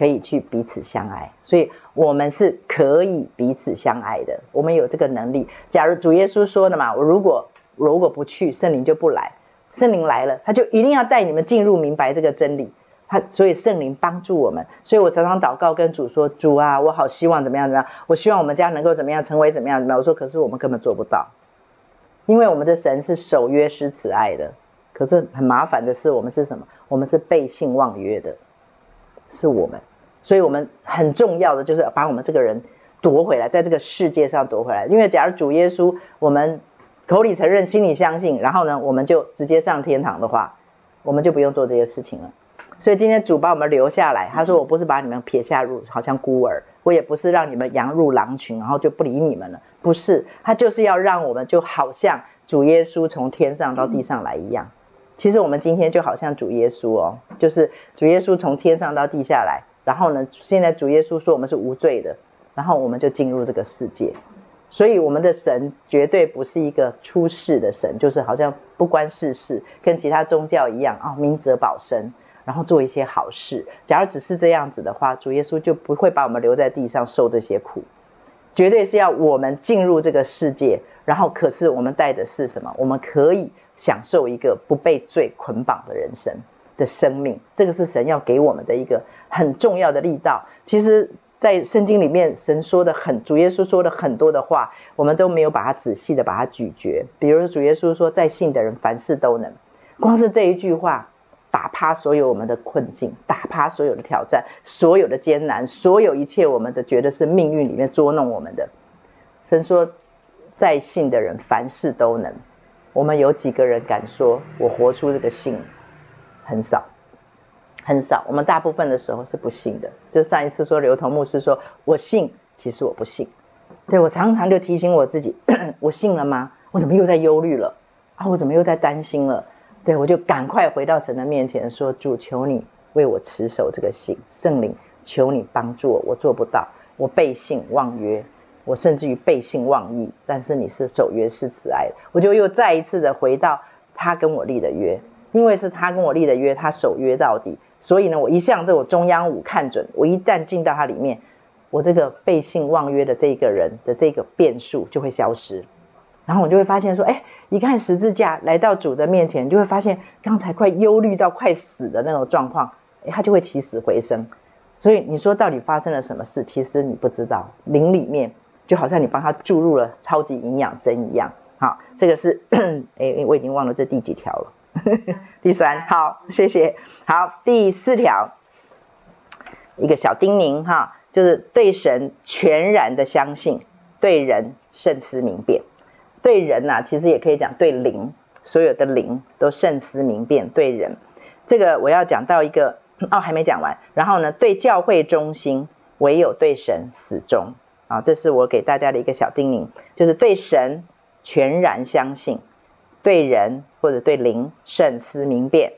A: 可以去彼此相爱。所以，我们是可以彼此相爱的。我们有这个能力。假如主耶稣说的嘛，我如果如果不去，圣灵就不来。圣灵来了，他就一定要带你们进入明白这个真理。他所以圣灵帮助我们。所以我常常祷告跟主说：主啊，我好希望怎么样怎么样，我希望我们家能够怎么样，成为怎么样怎么样。我说，可是我们根本做不到。因为我们的神是守约施慈爱的，可是很麻烦的是，我们是什么？我们是背信忘约的，是我们。所以，我们很重要的就是把我们这个人夺回来，在这个世界上夺回来。因为假如主耶稣，我们口里承认，心里相信，然后呢，我们就直接上天堂的话，我们就不用做这些事情了。所以今天主把我们留下来，他说：“我不是把你们撇下入，好像孤儿；我也不是让你们羊入狼群，然后就不理你们了。不是，他就是要让我们就好像主耶稣从天上到地上来一样。其实我们今天就好像主耶稣哦，就是主耶稣从天上到地下来，然后呢，现在主耶稣说我们是无罪的，然后我们就进入这个世界。所以我们的神绝对不是一个出世的神，就是好像不关世事，跟其他宗教一样啊，明哲保身。”然后做一些好事。假如只是这样子的话，主耶稣就不会把我们留在地上受这些苦。绝对是要我们进入这个世界，然后可是我们带的是什么？我们可以享受一个不被罪捆绑的人生的生命。这个是神要给我们的一个很重要的力道。其实，在圣经里面，神说的很，主耶稣说的很多的话，我们都没有把它仔细的把它咀嚼。比如主耶稣说，在信的人凡事都能，光是这一句话。打趴所有我们的困境，打趴所有的挑战，所有的艰难，所有一切我们的觉得是命运里面捉弄我们的。神说，在信的人凡事都能。我们有几个人敢说，我活出这个信？很少，很少。我们大部分的时候是不信的。就上一次说刘同牧师说，我信，其实我不信。对，我常常就提醒我自己，[CLEARS THROAT] 我信了吗？我怎么又在忧虑了？啊，我怎么又在担心了？对，我就赶快回到神的面前说：“主，求你为我持守这个信，圣灵，求你帮助我，我做不到，我背信忘约，我甚至于背信忘义。但是你是守约是慈爱的，我就又再一次的回到他跟我立的约，因为是他跟我立的约，他守约到底，所以呢，我一向这种中央五看准，我一旦进到他里面，我这个背信忘约的这个人的这个变数就会消失。”然后我就会发现说，哎，一看十字架来到主的面前，就会发现刚才快忧虑到快死的那种状况，哎，他就会起死回生。所以你说到底发生了什么事？其实你不知道，灵里面就好像你帮他注入了超级营养针一样。好，这个是，[COUGHS] 哎，我已经忘了这第几条了。[LAUGHS] 第三，好，谢谢。好，第四条，一个小叮咛哈，就是对神全然的相信，对人慎思明辨。对人呐、啊，其实也可以讲对灵，所有的灵都慎思明辨。对人，这个我要讲到一个哦，还没讲完。然后呢，对教会忠心，唯有对神始终啊，这是我给大家的一个小叮咛，就是对神全然相信，对人或者对灵慎思明辨，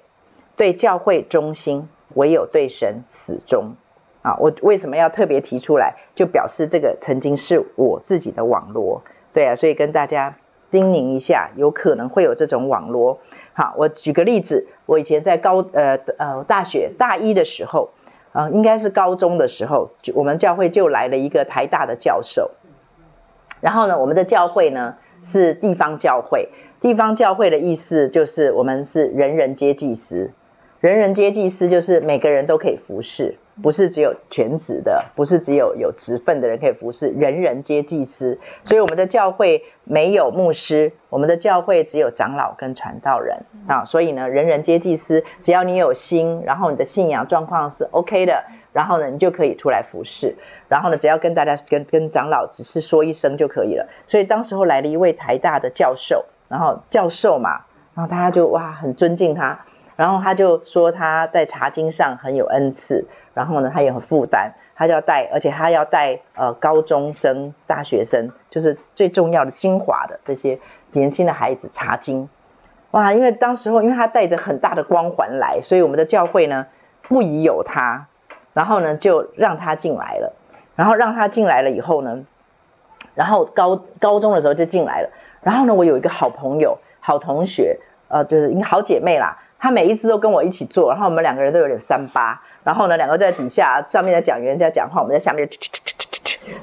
A: 对教会忠心，唯有对神死忠啊。我为什么要特别提出来？就表示这个曾经是我自己的网罗。对啊，所以跟大家叮咛一下，有可能会有这种网罗。好，我举个例子，我以前在高呃呃大学大一的时候，啊、呃，应该是高中的时候，就我们教会就来了一个台大的教授。然后呢，我们的教会呢是地方教会，地方教会的意思就是我们是人人皆祭司，人人皆祭司就是每个人都可以服侍。不是只有全职的，不是只有有职分的人可以服侍，人人皆祭司。所以我们的教会没有牧师，我们的教会只有长老跟传道人啊。所以呢，人人皆祭司，只要你有心，然后你的信仰状况是 OK 的，然后呢，你就可以出来服侍。然后呢，只要跟大家跟跟长老只是说一声就可以了。所以当时候来了一位台大的教授，然后教授嘛，然后大家就哇很尊敬他。然后他就说他在查经上很有恩赐，然后呢他也很负担，他就要带，而且他要带呃高中生、大学生，就是最重要的精华的这些年轻的孩子查经。哇，因为当时候因为他带着很大的光环来，所以我们的教会呢不疑有他，然后呢就让他进来了，然后让他进来了以后呢，然后高高中的时候就进来了，然后呢我有一个好朋友、好同学。呃，就是应该好姐妹啦，她每一次都跟我一起做，然后我们两个人都有点三八，然后呢，两个在底下，上面在讲人家讲话，我们在下面就，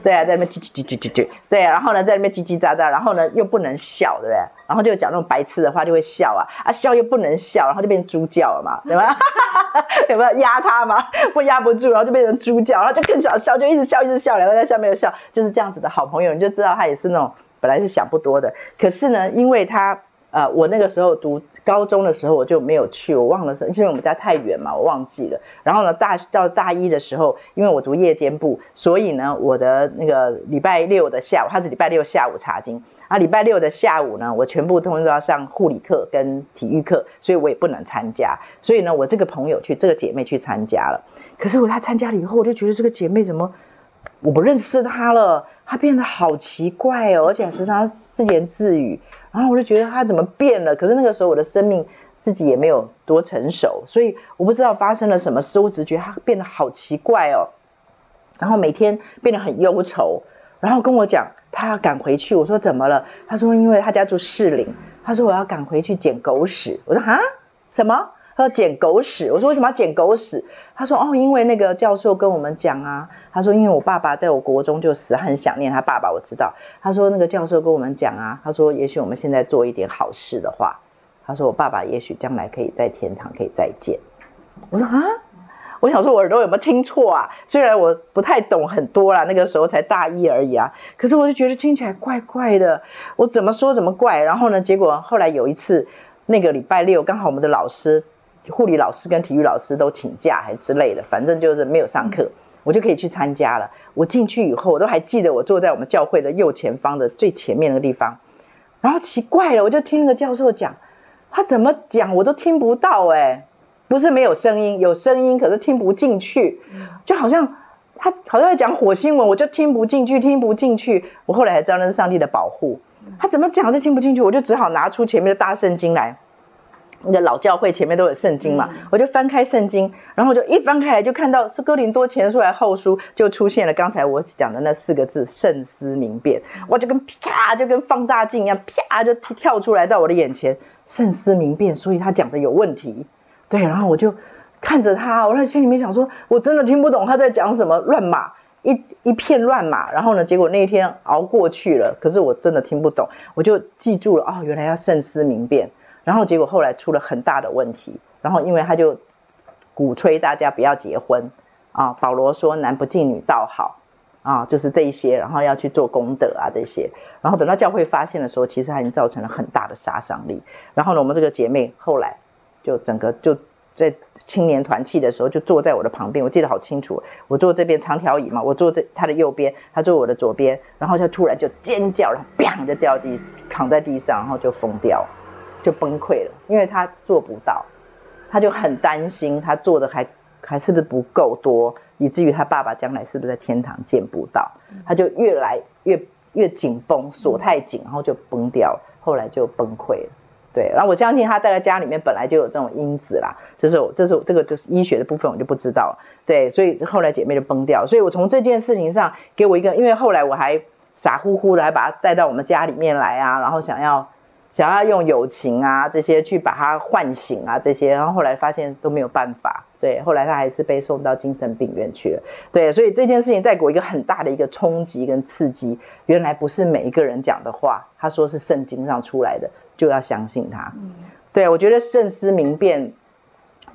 A: 对啊，在那边叽叽叽叽叽叽，对，然后呢，在那边叽叽喳喳，然后呢又不能笑，对不对？然后就讲那种白痴的话就会笑啊，啊笑又不能笑，然后就变成猪叫了嘛，对吧？[LAUGHS] 有没有压他嘛？不压不住，然后就变成猪叫，然后就更想笑，就一直笑一直笑，两个在下面又笑，就是这样子的好朋友，你就知道他也是那种本来是想不多的，可是呢，因为他。呃，我那个时候读高中的时候，我就没有去，我忘了是，因为我们家太远嘛，我忘记了。然后呢，大到大一的时候，因为我读夜间部，所以呢，我的那个礼拜六的下午，他是礼拜六下午查经啊，礼拜六的下午呢，我全部通通都要上护理课跟体育课，所以我也不能参加。所以呢，我这个朋友去，这个姐妹去参加了。可是我她参加了以后，我就觉得这个姐妹怎么我不认识她了？他变得好奇怪哦，而且时常自言自语。然后我就觉得他怎么变了？可是那个时候我的生命自己也没有多成熟，所以我不知道发生了什么事。我只觉得他变得好奇怪哦，然后每天变得很忧愁，然后跟我讲他要赶回去。我说怎么了？他说因为他家住士林，他说我要赶回去捡狗屎。我说啊什么？他说捡狗屎，我说为什么要捡狗屎？他说哦，因为那个教授跟我们讲啊，他说因为我爸爸在我国中就死，很想念他爸爸，我知道。他说那个教授跟我们讲啊，他说也许我们现在做一点好事的话，他说我爸爸也许将来可以在天堂可以再见。我说啊，我想说我耳朵有没有听错啊？虽然我不太懂很多啦，那个时候才大一而已啊，可是我就觉得听起来怪怪的，我怎么说怎么怪。然后呢，结果后来有一次那个礼拜六，刚好我们的老师。护理老师跟体育老师都请假还之类的，反正就是没有上课，我就可以去参加了。我进去以后，我都还记得我坐在我们教会的右前方的最前面那个地方。然后奇怪了，我就听那个教授讲，他怎么讲我都听不到哎，不是没有声音，有声音可是听不进去，就好像他好像在讲火星文，我就听不进去，听不进去。我后来才知道那是上帝的保护，他怎么讲都听不进去，我就只好拿出前面的大圣经来。那个老教会前面都有圣经嘛，我就翻开圣经，然后就一翻开来就看到是哥林多前书还后书，就出现了刚才我讲的那四个字“慎思明辨”，我就跟啪就跟放大镜一样，啪就跳出来到我的眼前，“慎思明辨”，所以他讲的有问题，对，然后我就看着他，我在心里面想说，我真的听不懂他在讲什么，乱码一一片乱码，然后呢，结果那一天熬过去了，可是我真的听不懂，我就记住了，哦，原来要慎思明辨。然后结果后来出了很大的问题，然后因为他就鼓吹大家不要结婚啊，保罗说男不敬女倒好啊，就是这一些，然后要去做功德啊这些，然后等到教会发现的时候，其实他已经造成了很大的杀伤力。然后呢，我们这个姐妹后来就整个就在青年团契的时候就坐在我的旁边，我记得好清楚，我坐这边长条椅嘛，我坐在她的右边，她坐我的左边，然后就突然就尖叫，然后砰就掉地躺在地上，然后就疯掉。就崩溃了，因为他做不到，他就很担心他做的还还是不是不够多，以至于他爸爸将来是不是在天堂见不到，他就越来越越紧绷，锁太紧，然后就崩掉，后来就崩溃了。对，然后我相信他在家里面本来就有这种因子啦，就是我这是这个就是医学的部分我就不知道，对，所以后来姐妹就崩掉，所以我从这件事情上给我一个，因为后来我还傻乎乎的还把他带到我们家里面来啊，然后想要。想要用友情啊这些去把他唤醒啊这些，然后后来发现都没有办法，对，后来他还是被送到精神病院去了，对，所以这件事情带给我一个很大的一个冲击跟刺激，原来不是每一个人讲的话，他说是圣经上出来的。就要相信他，对，我觉得慎思明辨，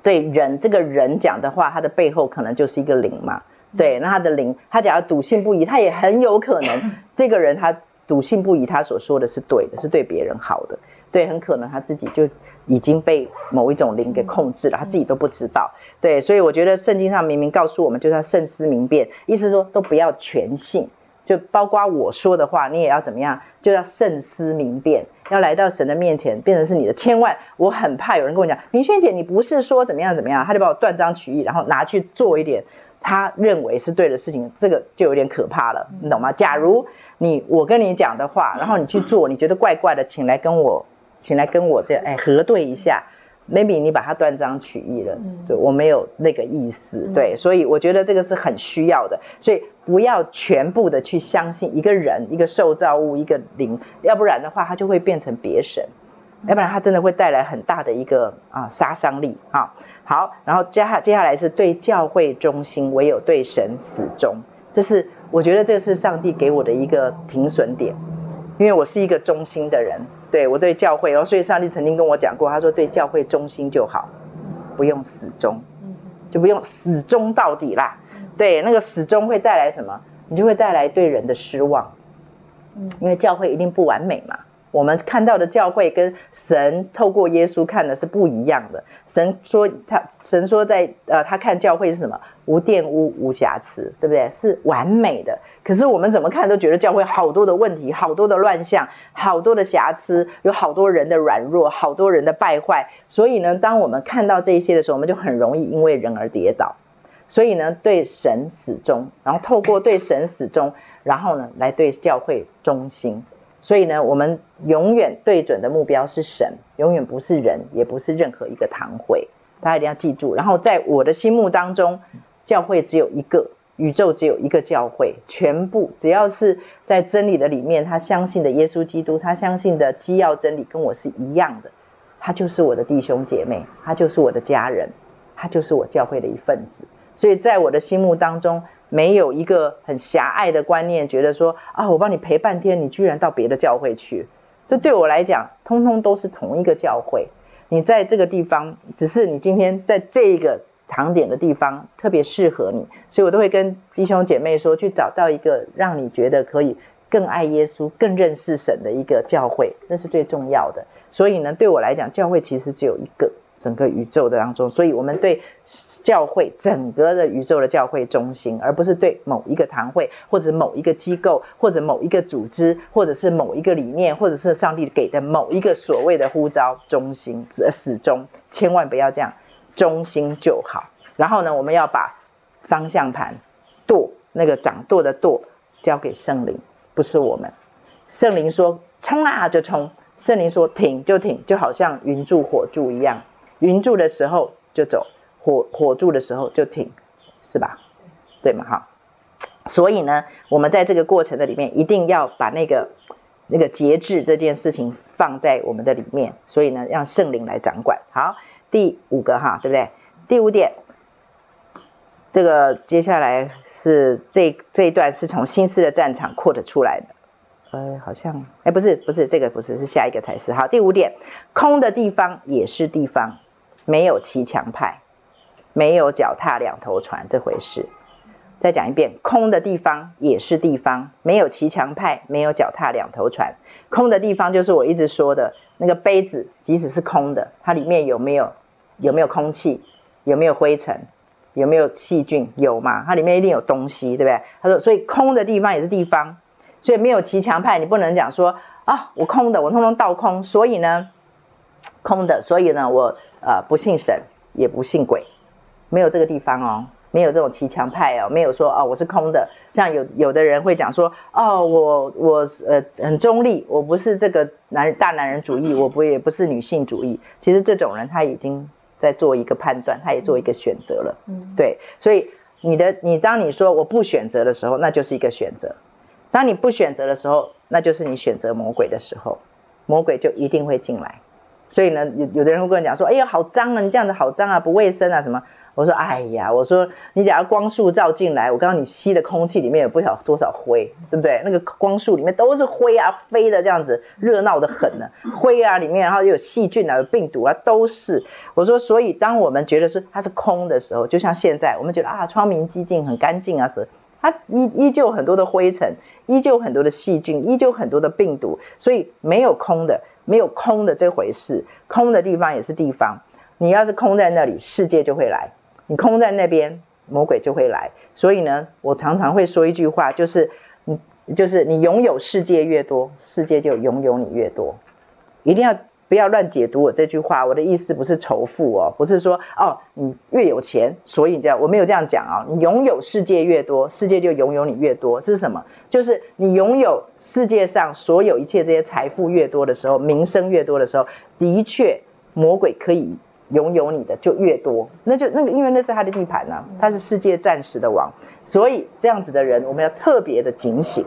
A: 对人这个人讲的话，他的背后可能就是一个灵嘛，对，那他的灵，他假如笃信不疑，他也很有可能这个人他。笃信不疑，他所说的是对的，是对别人好的，对，很可能他自己就已经被某一种灵给控制了，他自己都不知道，对，所以我觉得圣经上明明告诉我们，就是要慎思明辨，意思说都不要全信，就包括我说的话，你也要怎么样？就要慎思明辨，要来到神的面前，变成是你的。千万，我很怕有人跟我讲，明轩姐，你不是说怎么样怎么样？他就把我断章取义，然后拿去做一点他认为是对的事情，这个就有点可怕了，你懂吗？假如你我跟你讲的话，然后你去做，你觉得怪怪的，请来跟我，请来跟我这样哎核对一下。maybe 你把它断章取义了，对，我没有那个意思，对，所以我觉得这个是很需要的，所以不要全部的去相信一个人、一个受造物、一个灵，要不然的话，它就会变成别神，要不然它真的会带来很大的一个啊杀伤力啊。好，然后接下接下来是对教会忠心，唯有对神死忠，这是我觉得这是上帝给我的一个停损点，因为我是一个忠心的人。对，我对教会，哦，所以上帝曾经跟我讲过，他说对教会忠心就好，不用死忠，就不用死忠到底啦。对，那个死忠会带来什么？你就会带来对人的失望，因为教会一定不完美嘛。我们看到的教会跟神透过耶稣看的是不一样的。神说他，神说在呃，他看教会是什么？无玷污、无瑕疵，对不对？是完美的。可是我们怎么看都觉得教会好多的问题，好多的乱象，好多的瑕疵，有好多人的软弱，好多人的败坏。所以呢，当我们看到这些的时候，我们就很容易因为人而跌倒。所以呢，对神始终，然后透过对神始终，然后呢，来对教会忠心。所以呢，我们永远对准的目标是神，永远不是人，也不是任何一个堂会。大家一定要记住。然后在我的心目当中，教会只有一个，宇宙只有一个教会。全部只要是在真理的里面，他相信的耶稣基督，他相信的基要真理跟我是一样的，他就是我的弟兄姐妹，他就是我的家人，他就是我教会的一份子。所以在我的心目当中。没有一个很狭隘的观念，觉得说啊，我帮你陪半天，你居然到别的教会去，这对我来讲，通通都是同一个教会。你在这个地方，只是你今天在这个堂点的地方特别适合你，所以我都会跟弟兄姐妹说，去找到一个让你觉得可以更爱耶稣、更认识神的一个教会，那是最重要的。所以呢，对我来讲，教会其实只有一个。整个宇宙的当中，所以我们对教会整个的宇宙的教会中心，而不是对某一个堂会或者某一个机构或者某一个组织，或者是某一个理念，或者是上帝给的某一个所谓的呼召中心，始终千万不要这样，忠心就好。然后呢，我们要把方向盘舵那个掌舵的舵交给圣灵，不是我们。圣灵说冲啊就冲，圣灵说停就停，就好像云柱火柱一样。云住的时候就走，火火住的时候就停，是吧？对吗？哈，所以呢，我们在这个过程的里面，一定要把那个那个节制这件事情放在我们的里面。所以呢，让圣灵来掌管。好，第五个哈，对不对？第五点，这个接下来是这这一段是从新诗的战场扩的出来的。呃，好像哎，不是不是，这个不是，是下一个才是。好，第五点，空的地方也是地方。没有骑墙派，没有脚踏两头船这回事。再讲一遍，空的地方也是地方，没有骑墙派，没有脚踏两头船。空的地方就是我一直说的那个杯子，即使是空的，它里面有没有有没有空气，有没有灰尘，有没有细菌？有嘛？它里面一定有东西，对不对？他说，所以空的地方也是地方，所以没有骑墙派，你不能讲说啊，我空的，我通通倒空，所以呢，空的，所以呢，我。呃，不信神，也不信鬼，没有这个地方哦，没有这种骑墙派哦，没有说哦，我是空的。像有有的人会讲说，哦，我我呃很中立，我不是这个男大男人主义，我不也不是女性主义。其实这种人他已经在做一个判断，他也做一个选择了。嗯，对，所以你的你当你说我不选择的时候，那就是一个选择；当你不选择的时候，那就是你选择魔鬼的时候，魔鬼就一定会进来。所以呢，有有的人会跟我讲说：“哎呀，好脏啊！你这样子好脏啊，不卫生啊，什么？”我说：“哎呀，我说你假如光束照进来，我告诉你吸的空气里面有不晓多少灰，对不对？那个光束里面都是灰啊，飞的这样子，热闹的很呢。灰啊里面，然后又有细菌啊，有病毒啊，都是。我说，所以当我们觉得是它是空的时候，就像现在我们觉得啊，窗明几净，很干净啊，是它依依旧很多的灰尘，依旧很多的细菌，依旧很多的病毒，所以没有空的。”没有空的这回事，空的地方也是地方。你要是空在那里，世界就会来；你空在那边，魔鬼就会来。所以呢，我常常会说一句话，就是你就是你拥有世界越多，世界就拥有你越多。一定要不要乱解读我这句话。我的意思不是仇富哦，不是说哦你越有钱，所以这样，我没有这样讲啊、你拥有世界越多，世界就拥有你越多。是什么？就是你拥有世界上所有一切这些财富越多的时候，名声越多的时候，的确魔鬼可以拥有你的就越多。那就那个，因为那是他的地盘啊，他是世界暂时的王。所以这样子的人，我们要特别的警醒。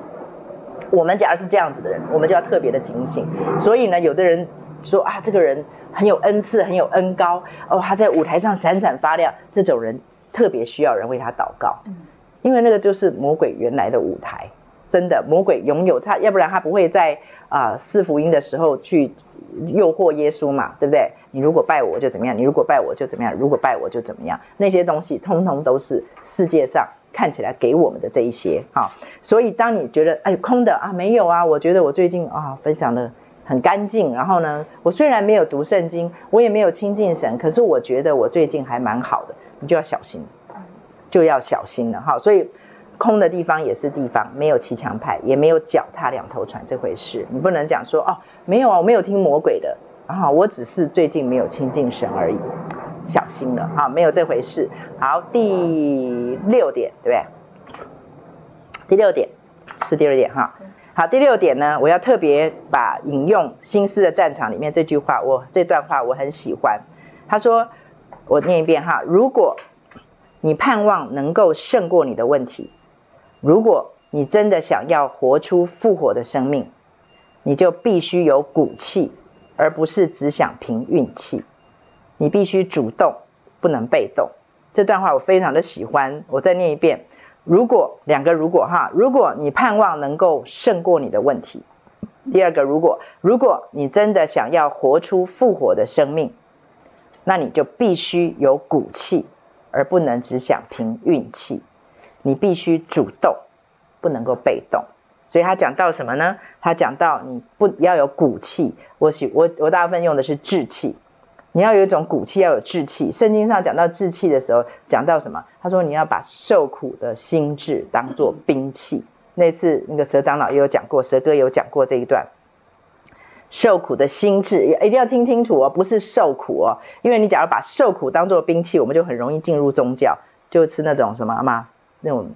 A: 我们假如是这样子的人，我们就要特别的警醒。所以呢，有的人说啊，这个人很有恩赐，很有恩高，哦，他在舞台上闪闪发亮，这种人特别需要人为他祷告，因为那个就是魔鬼原来的舞台。真的，魔鬼拥有他，要不然他不会在啊四福音的时候去诱惑耶稣嘛，对不对？你如果拜我就怎么样，你如果拜我就怎么样，如果拜我就怎么样，那些东西通通都是世界上。看起来给我们的这一些，哈，所以当你觉得哎空的啊没有啊，我觉得我最近啊分享的很干净，然后呢，我虽然没有读圣经，我也没有亲近神，可是我觉得我最近还蛮好的，你就要小心，就要小心了哈。所以空的地方也是地方，没有骑墙派，也没有脚踏两头船这回事，你不能讲说哦没有啊，我没有听魔鬼的啊，我只是最近没有亲近神而已。小心了啊，没有这回事。好，第六点，对不对？第六点是第二点哈。好，第六点呢，我要特别把引用《心思的战场》里面这句话，我这段话我很喜欢。他说，我念一遍哈。如果你盼望能够胜过你的问题，如果你真的想要活出复活的生命，你就必须有骨气，而不是只想凭运气。你必须主动，不能被动。这段话我非常的喜欢，我再念一遍。如果两个如果哈，如果你盼望能够胜过你的问题，第二个如果，如果你真的想要活出复活的生命，那你就必须有骨气，而不能只想凭运气。你必须主动，不能够被动。所以他讲到什么呢？他讲到你不要有骨气。我喜我我大部分用的是志气。你要有一种骨气，要有志气。圣经上讲到志气的时候，讲到什么？他说你要把受苦的心智当作兵器。那次那个蛇长老也有讲过，蛇哥有讲过这一段。受苦的心志一定要听清楚哦，不是受苦哦。因为你假如把受苦当作兵器，我们就很容易进入宗教，就是那种什么嘛，那种。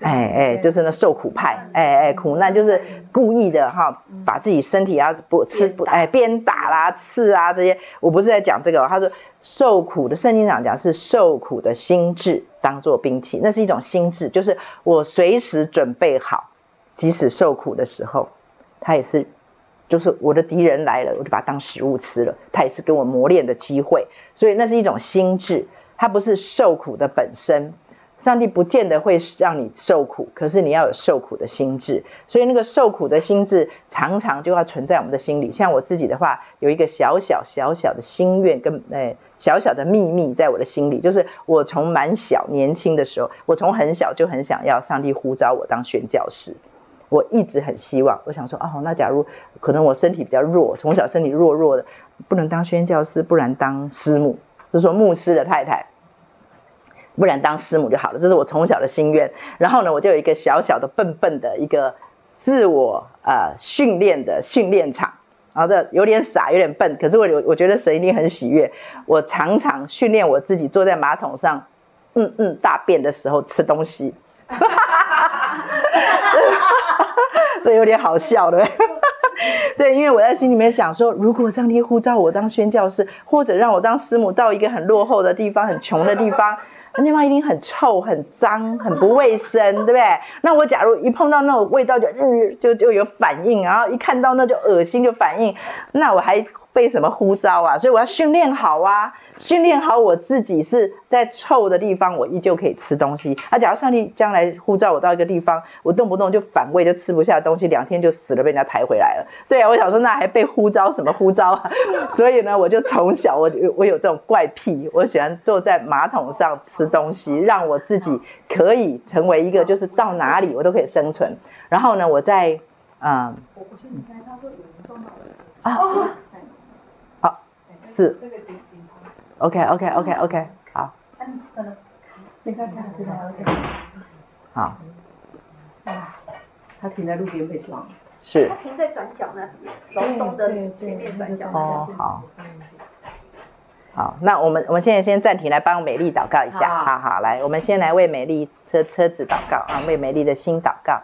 A: 哎哎，就是那受苦派，哎哎，苦难就是故意的哈，把自己身体啊不吃不哎鞭打啦、刺啊这些，我不是在讲这个，他说受苦的圣经上讲是受苦的心智当做兵器，那是一种心智，就是我随时准备好，即使受苦的时候，他也是，就是我的敌人来了，我就把它当食物吃了，他也是给我磨练的机会，所以那是一种心智，它不是受苦的本身。上帝不见得会让你受苦，可是你要有受苦的心智。所以那个受苦的心智常常就要存在我们的心里。像我自己的话，有一个小小小小的心愿跟诶小小的秘密在我的心里，就是我从蛮小年轻的时候，我从很小就很想要上帝呼召我当宣教师。我一直很希望，我想说哦，那假如可能我身体比较弱，从小身体弱弱的，不能当宣教师，不然当师母，就是说牧师的太太。不然当师母就好了，这是我从小的心愿。然后呢，我就有一个小小的笨笨的一个自我呃训练的训练场，然后这有点傻，有点笨，可是我我觉得神一定很喜悦。我常常训练我自己坐在马桶上，嗯嗯大便的时候吃东西，[LAUGHS] 这有点好笑的。对，因为我在心里面想说，如果上帝呼召我当宣教士，或者让我当师母，到一个很落后的地方、很穷的地方。那地方一定很臭、很脏、很不卫生，对不对？那我假如一碰到那种味道就嗯就就有反应，然后一看到那就恶心就反应，那我还被什么呼召啊？所以我要训练好啊。训练好我自己是在臭的地方，我依旧可以吃东西。啊，假如上帝将来呼召我到一个地方，我动不动就反胃，就吃不下东西，两天就死了，被人家抬回来了。对啊，我想说那还被呼召什么呼召啊？[LAUGHS] 所以呢，我就从小我我有这种怪癖，我喜欢坐在马桶上吃东西，让我自己可以成为一个就是到哪里我都可以生存。然后呢，我在嗯，我不是你刚才他说有人撞到啊，好是。OK，OK，OK，OK，okay, okay, okay, okay, 好。好。
B: 他停在路边被撞。
A: 是。
C: 他停在转角那边，楼栋的前面转角。
A: 哦，好。好，那我们我们现在先暂停来帮美丽祷告一下。好好，来，我们先来为美丽车车子祷告啊，为美丽的心祷告。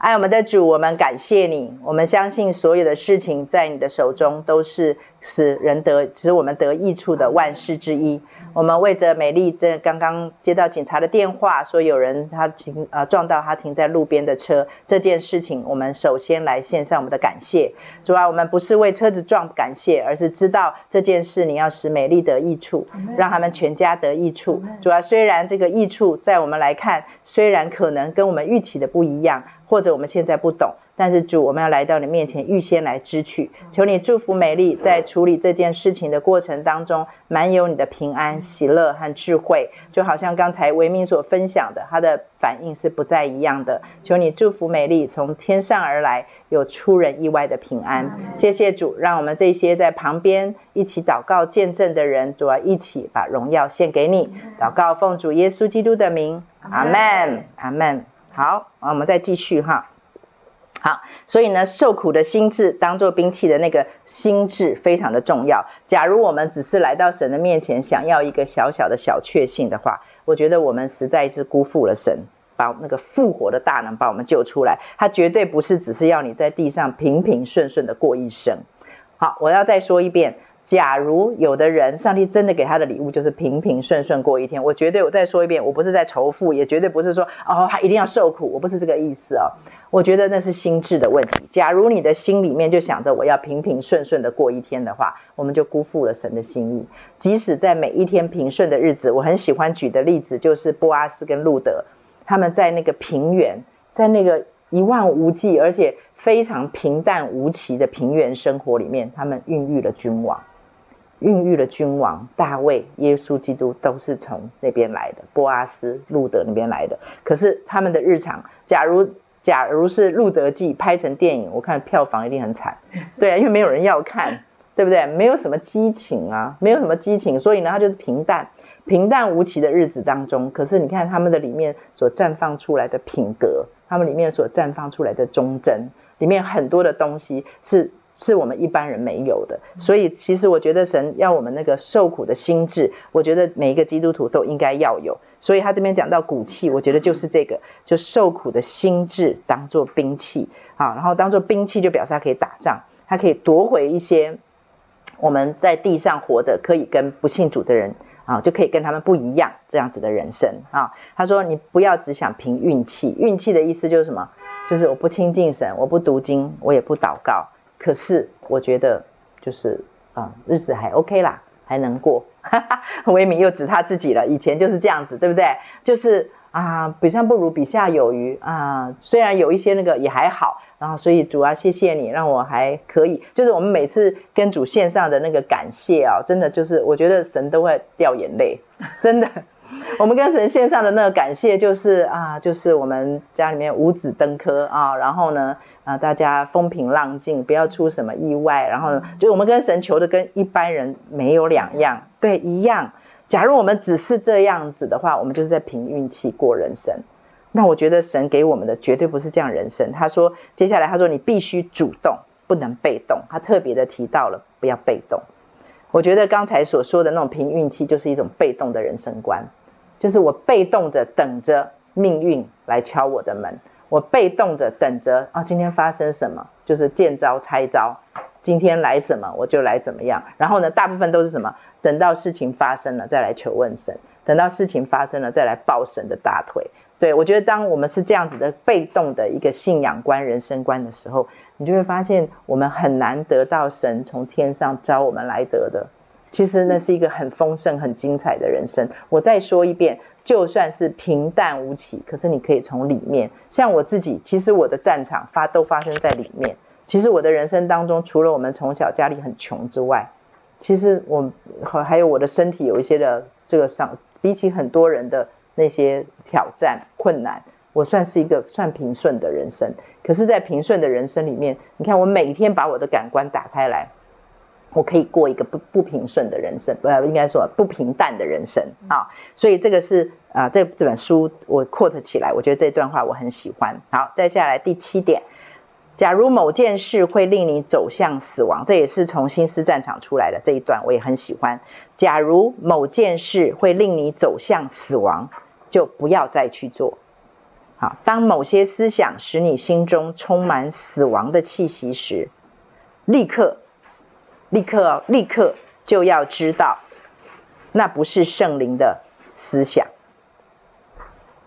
A: 爱我们的主，我们感谢你，我们相信所有的事情在你的手中都是。使人得使我们得益处的万事之一。我们为着美丽，这刚刚接到警察的电话，说有人他停呃撞到他停在路边的车这件事情，我们首先来献上我们的感谢。主啊，我们不是为车子撞感谢，而是知道这件事你要使美丽得益处，让他们全家得益处。主啊，虽然这个益处在我们来看，虽然可能跟我们预期的不一样，或者我们现在不懂。但是主，我们要来到你面前，预先来支取，求你祝福美丽，在处理这件事情的过程当中，满有你的平安、喜乐和智慧。就好像刚才维明所分享的，他的反应是不再一样的。求你祝福美丽，从天上而来，有出人意外的平安。谢谢主，让我们这些在旁边一起祷告见证的人，主要一起把荣耀献给你。祷告奉主耶稣基督的名，阿门，阿门。好，我们再继续哈。好，所以呢，受苦的心智当做兵器的那个心志非常的重要。假如我们只是来到神的面前，想要一个小小的小确幸的话，我觉得我们实在是辜负了神，把那个复活的大能把我们救出来。他绝对不是只是要你在地上平平顺顺的过一生。好，我要再说一遍。假如有的人，上帝真的给他的礼物就是平平顺顺过一天，我绝对我再说一遍，我不是在仇富，也绝对不是说哦他一定要受苦，我不是这个意思哦。我觉得那是心智的问题。假如你的心里面就想着我要平平顺顺的过一天的话，我们就辜负了神的心意。即使在每一天平顺的日子，我很喜欢举的例子就是波阿斯跟路德，他们在那个平原，在那个一望无际而且非常平淡无奇的平原生活里面，他们孕育了君王。孕育了君王大卫、耶稣基督都是从那边来的，波阿斯、路德那边来的。可是他们的日常，假如假如是《路德记》拍成电影，我看票房一定很惨。[LAUGHS] 对啊，因为没有人要看，对不对？没有什么激情啊，没有什么激情，所以呢，他就是平淡、平淡无奇的日子当中。可是你看他们的里面所绽放出来的品格，他们里面所绽放出来的忠贞，里面很多的东西是。是我们一般人没有的，所以其实我觉得神要我们那个受苦的心智，我觉得每一个基督徒都应该要有。所以他这边讲到骨气，我觉得就是这个，就受苦的心智当做兵器啊，然后当做兵器就表示他可以打仗，他可以夺回一些我们在地上活着可以跟不信主的人啊，就可以跟他们不一样这样子的人生啊。他说你不要只想凭运气，运气的意思就是什么？就是我不亲近神，我不读经，我也不祷告。可是我觉得就是啊、日子还 OK 啦，还能过。哈哈，维敏又指他自己了，以前就是这样子，对不对？就是啊，比上不如，比下有余啊。虽然有一些那个也还好，然后所以主要谢谢你，让我还可以。就是我们每次跟主线上的那个感谢啊，真的就是我觉得神都会掉眼泪，[LAUGHS] 真的。我们跟神线上的那个感谢，就是啊，就是我们家里面五子登科啊，然后呢，啊，大家风平浪静，不要出什么意外，然后呢，就我们跟神求的跟一般人没有两样，对，一样。假如我们只是这样子的话，我们就是在凭运气过人生。那我觉得神给我们的绝对不是这样人生。他说，接下来他说你必须主动，不能被动。他特别的提到了不要被动。我觉得刚才所说的那种凭运气，就是一种被动的人生观。就是我被动着等着命运来敲我的门，我被动着等着啊，今天发生什么？就是见招拆招，今天来什么我就来怎么样。然后呢，大部分都是什么？等到事情发生了再来求问神，等到事情发生了再来抱神的大腿。对，我觉得当我们是这样子的被动的一个信仰观、人生观的时候，你就会发现我们很难得到神从天上招我们来得的。其实那是一个很丰盛、很精彩的人生。我再说一遍，就算是平淡无奇，可是你可以从里面，像我自己，其实我的战场发都发生在里面。其实我的人生当中，除了我们从小家里很穷之外，其实我和还有我的身体有一些的这个伤，比起很多人的那些挑战困难，我算是一个算平顺的人生。可是，在平顺的人生里面，你看我每天把我的感官打开来。我可以过一个不不平顺的人生，不应该说不平淡的人生啊。所以这个是啊，这这本书我 quote 起来，我觉得这段话我很喜欢。好，再下来第七点，假如某件事会令你走向死亡，这也是从新思战场出来的这一段，我也很喜欢。假如某件事会令你走向死亡，就不要再去做。好，当某些思想使你心中充满死亡的气息时，立刻。立刻，立刻就要知道，那不是圣灵的思想，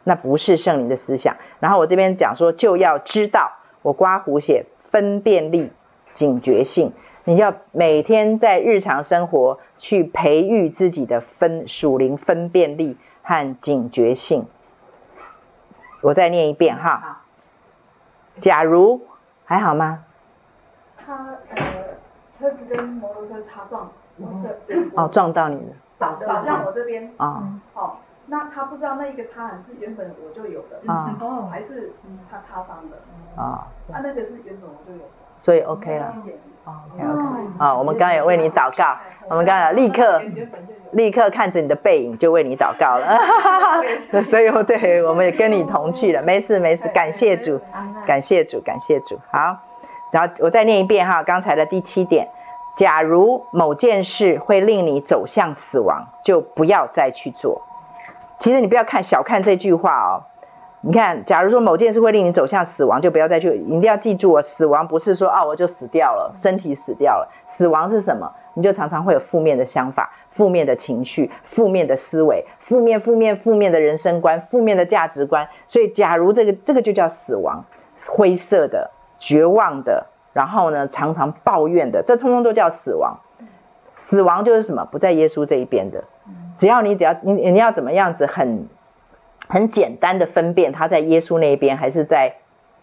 A: 那不是圣灵的思想。然后我这边讲说，就要知道，我刮胡写分辨力、警觉性，你要每天在日常生活去培育自己的分属灵分辨力和警觉性。我再念一遍哈，假如还好
B: 吗？车子跟摩托车擦撞，
A: 哦，撞到你了，
B: 倒倒向我这边，
A: 啊，
B: 好，那他不知道那一个擦痕是原本我就有的，啊，还是他擦伤的，啊，他那个是原本我就有的，
A: 所以 OK 了，OK OK，啊，我们刚刚也为你祷告，我们刚刚立刻立刻看着你的背影就为你祷告了，[LAUGHS] 所以对，我们也跟你同去了，没事没事，感谢主，感谢主，感谢主，好。然后我再念一遍哈，刚才的第七点，假如某件事会令你走向死亡，就不要再去做。其实你不要看小看这句话哦。你看，假如说某件事会令你走向死亡，就不要再去。一定要记住哦，死亡不是说啊我就死掉了，身体死掉了。死亡是什么？你就常常会有负面的想法、负面的情绪、负面的思维、负面、负面、负面的人生观、负面的价值观。所以，假如这个这个就叫死亡，灰色的。绝望的，然后呢，常常抱怨的，这通通都叫死亡。死亡就是什么？不在耶稣这一边的。只要你只要你你要怎么样子很很简单的分辨他在耶稣那一边还是在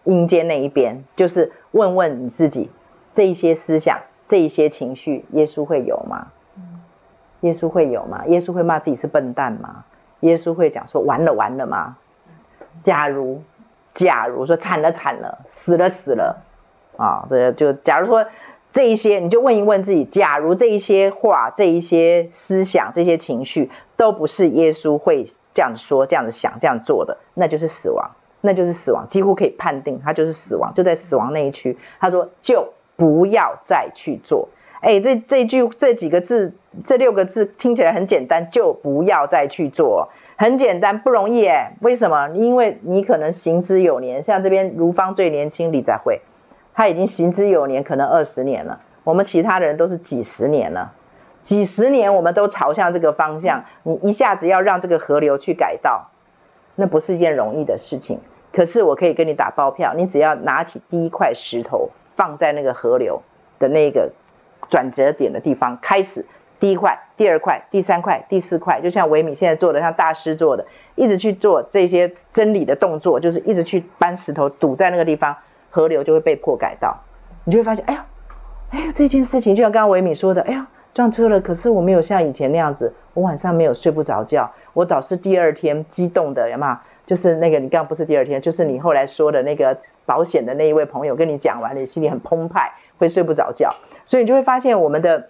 A: 阴间那一边，就是问问你自己，这一些思想、这一些情绪，耶稣会有吗？耶稣会有吗？耶稣会骂自己是笨蛋吗？耶稣会讲说完了完了吗？假如。假如说惨了惨了，死了死了，啊，这就假如说这一些，你就问一问自己，假如这一些话、这一些思想、这些情绪都不是耶稣会这样说、这样子想、这样做的，那就是死亡，那就是死亡，几乎可以判定他就是死亡，就在死亡那一区。他说就不要再去做。哎，这这句这几个字，这六个字听起来很简单，就不要再去做。很简单，不容易哎。为什么？因为你可能行之有年，像这边如芳最年轻李在慧，他已经行之有年，可能二十年了。我们其他的人都是几十年了，几十年我们都朝向这个方向。你一下子要让这个河流去改道，那不是一件容易的事情。可是我可以跟你打包票，你只要拿起第一块石头，放在那个河流的那个转折点的地方，开始。第一块、第二块、第三块、第四块，就像维米现在做的，像大师做的，一直去做这些真理的动作，就是一直去搬石头堵在那个地方，河流就会被迫改道。你就会发现，哎呀，哎呀，这件事情就像刚刚维米说的，哎呀，撞车了，可是我没有像以前那样子，我晚上没有睡不着觉，我倒是第二天激动的，有没有？就是那个你刚刚不是第二天，就是你后来说的那个保险的那一位朋友跟你讲完，你心里很澎湃，会睡不着觉，所以你就会发现我们的。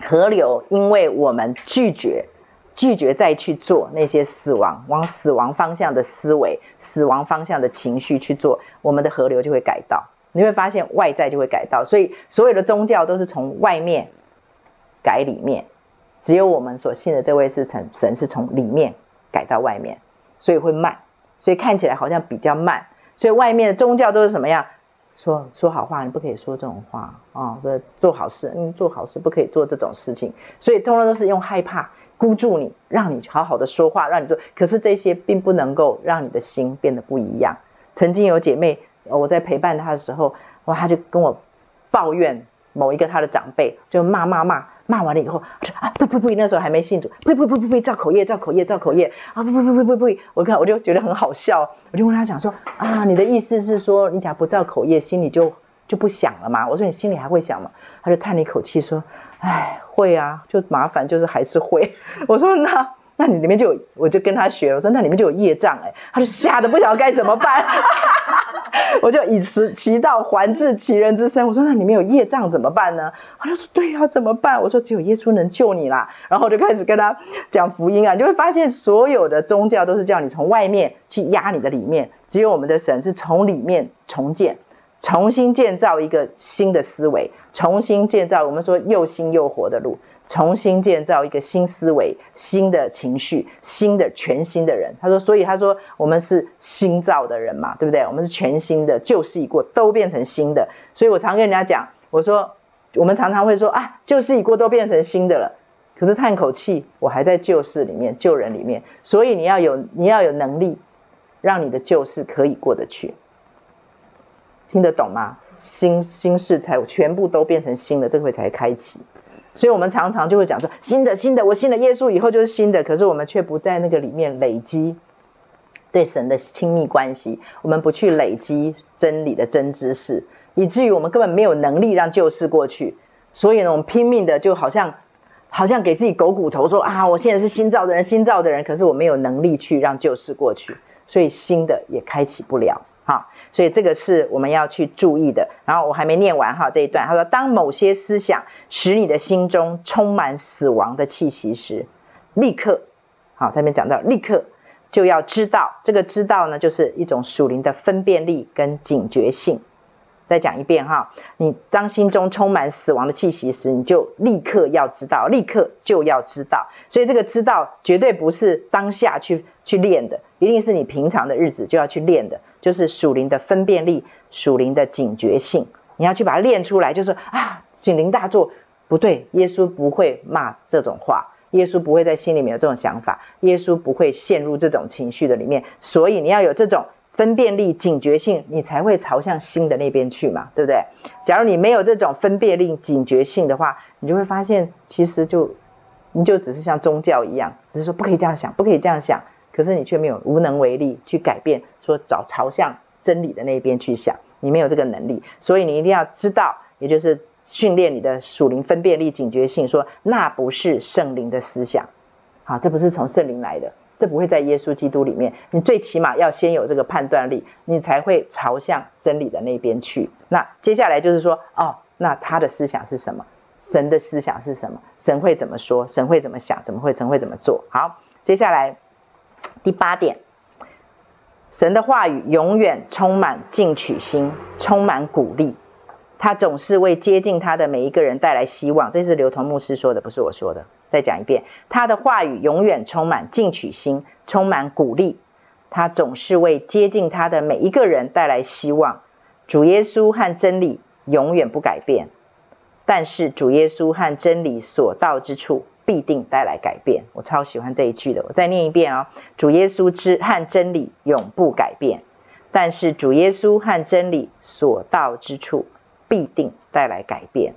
A: 河流，因为我们拒绝，拒绝再去做那些死亡、往死亡方向的思维、死亡方向的情绪去做，我们的河流就会改道。你会发现外在就会改道，所以所有的宗教都是从外面改里面，只有我们所信的这位是神，神是从里面改到外面，所以会慢，所以看起来好像比较慢。所以外面的宗教都是什么样？说说好话，你不可以说这种话啊！哦、做好事，嗯，做好事不可以做这种事情。所以通常都是用害怕箍住你，让你好好的说话，让你做。可是这些并不能够让你的心变得不一样。曾经有姐妹，我在陪伴她的时候，哇，她就跟我抱怨某一个她的长辈，就骂骂骂。骂完了以后，说啊不不不，那时候还没信主，不不不不不，造口业造口业造口业啊不不不不不不，我看我就觉得很好笑，我就问他讲说啊，你的意思是说你假如不造口业，心里就就不想了吗？我说你心里还会想吗？他就叹了一口气说，哎会啊，就麻烦就是还是会。我说那那你里面就有，我就跟他学，我说那里面就有业障哎，他就吓得不晓得该怎么办。我就以此其道还治其人之身。我说那里面有业障怎么办呢？他就说对呀、怎么办？我说只有耶稣能救你啦。然后我就开始跟他讲福音啊，你就会发现所有的宗教都是叫你从外面去压你的里面，只有我们的神是从里面重建。重新建造一个新的思维，重新建造我们说又新又活的路，重新建造一个新思维、新的情绪、新的全新的人。他说，所以他说我们是新造的人嘛，对不对？我们是全新的，旧事已过，都变成新的。所以我常跟人家讲，我说我们常常会说啊，旧事已过，都变成新的了。可是叹口气，我还在旧事里面、旧人里面。所以你要有，你要有能力，让你的旧事可以过得去。听得懂吗？新新事才全部都变成新的，这回才开启。所以我们常常就会讲说，新的新的，我信了耶稣以后就是新的。可是我们却不在那个里面累积对神的亲密关系，我们不去累积真理的真知识，以至于我们根本没有能力让旧事过去。所以呢，我们拼命的就好像好像给自己狗骨头说啊，我现在是新造的人，新造的人。可是我没有能力去让旧事过去，所以新的也开启不了。所以这个是我们要去注意的。然后我还没念完哈这一段，他说：当某些思想使你的心中充满死亡的气息时，立刻，好，他们讲到立刻就要知道，这个知道呢，就是一种属灵的分辨力跟警觉性。再讲一遍哈，你当心中充满死亡的气息时，你就立刻要知道，立刻就要知道。所以这个知道绝对不是当下去去练的，一定是你平常的日子就要去练的。就是属灵的分辨力，属灵的警觉性，你要去把它练出来。就是啊，警铃大作，不对，耶稣不会骂这种话，耶稣不会在心里面有这种想法，耶稣不会陷入这种情绪的里面。所以你要有这种分辨力、警觉性，你才会朝向新的那边去嘛，对不对？假如你没有这种分辨力、警觉性的话，你就会发现，其实就你就只是像宗教一样，只是说不可以这样想，不可以这样想。可是你却没有无能为力去改变，说找朝向真理的那边去想，你没有这个能力，所以你一定要知道，也就是训练你的属灵分辨力、警觉性，说那不是圣灵的思想，好，这不是从圣灵来的，这不会在耶稣基督里面。你最起码要先有这个判断力，你才会朝向真理的那边去。那接下来就是说，哦，那他的思想是什么？神的思想是什么？神会怎么说？神会怎么想？怎么会？神会怎么做？好，接下来。第八点，神的话语永远充满进取心，充满鼓励。他总是为接近他的每一个人带来希望。这是刘同牧师说的，不是我说的。再讲一遍，他的话语永远充满进取心，充满鼓励。他总是为接近他的每一个人带来希望。主耶稣和真理永远不改变，但是主耶稣和真理所到之处。必定带来改变，我超喜欢这一句的。我再念一遍啊、哦，主耶稣之和真理永不改变，但是主耶稣和真理所到之处必定带来改变。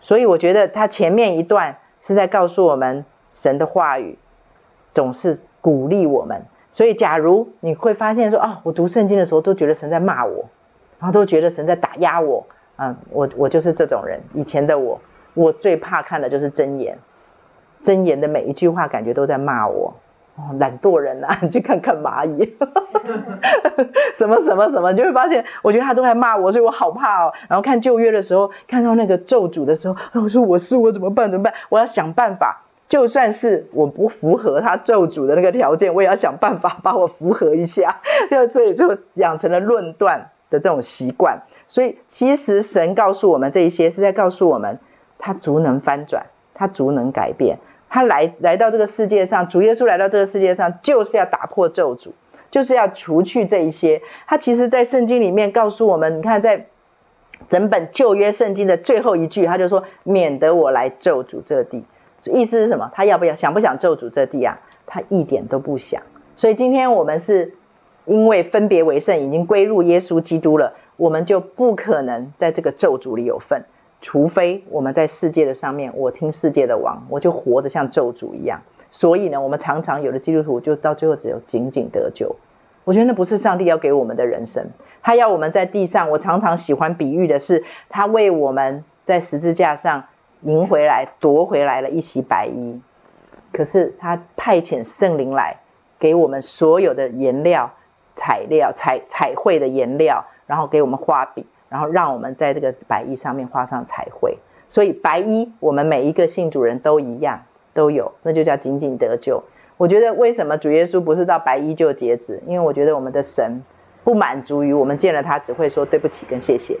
A: 所以我觉得他前面一段是在告诉我们，神的话语总是鼓励我们。所以假如你会发现说，哦，我读圣经的时候都觉得神在骂我，然后都觉得神在打压我，嗯，我我就是这种人。以前的我，我最怕看的就是箴言。箴言的每一句话，感觉都在骂我哦，懒惰人啊！你 [LAUGHS] 去看看蚂蚁，[LAUGHS] 什么什么什么，就会发现，我觉得他都在骂我，所以我好怕哦。然后看旧约的时候，看到那个咒诅的时候，我说我是我怎么办？怎么办？我要想办法，就算是我不符合他咒诅的那个条件，我也要想办法把我符合一下。就 [LAUGHS] 所以就养成了论断的这种习惯。所以其实神告诉我们这一些，是在告诉我们他足能翻转，他足能改变。他来来到这个世界上，主耶稣来到这个世界上，就是要打破咒诅，就是要除去这一些。他其实，在圣经里面告诉我们，你看，在整本旧约圣经的最后一句，他就说：“免得我来咒诅这地。”意思是什么？他要不要想不想咒诅这地啊？他一点都不想。所以今天我们是因为分别为圣，已经归入耶稣基督了，我们就不可能在这个咒诅里有份。除非我们在世界的上面，我听世界的王，我就活得像咒诅一样。所以呢，我们常常有的基督徒就到最后只有仅仅得救。我觉得那不是上帝要给我们的人生，他要我们在地上。我常常喜欢比喻的是，他为我们在十字架上赢回来、夺回来了一袭白衣。可是他派遣圣灵来给我们所有的颜料、材料、彩彩绘的颜料。然后给我们画笔，然后让我们在这个白衣上面画上彩绘。所以白衣，我们每一个信主人都一样，都有，那就叫仅仅得救。我觉得为什么主耶稣不是到白衣就截止？因为我觉得我们的神不满足于我们见了他只会说对不起跟谢谢。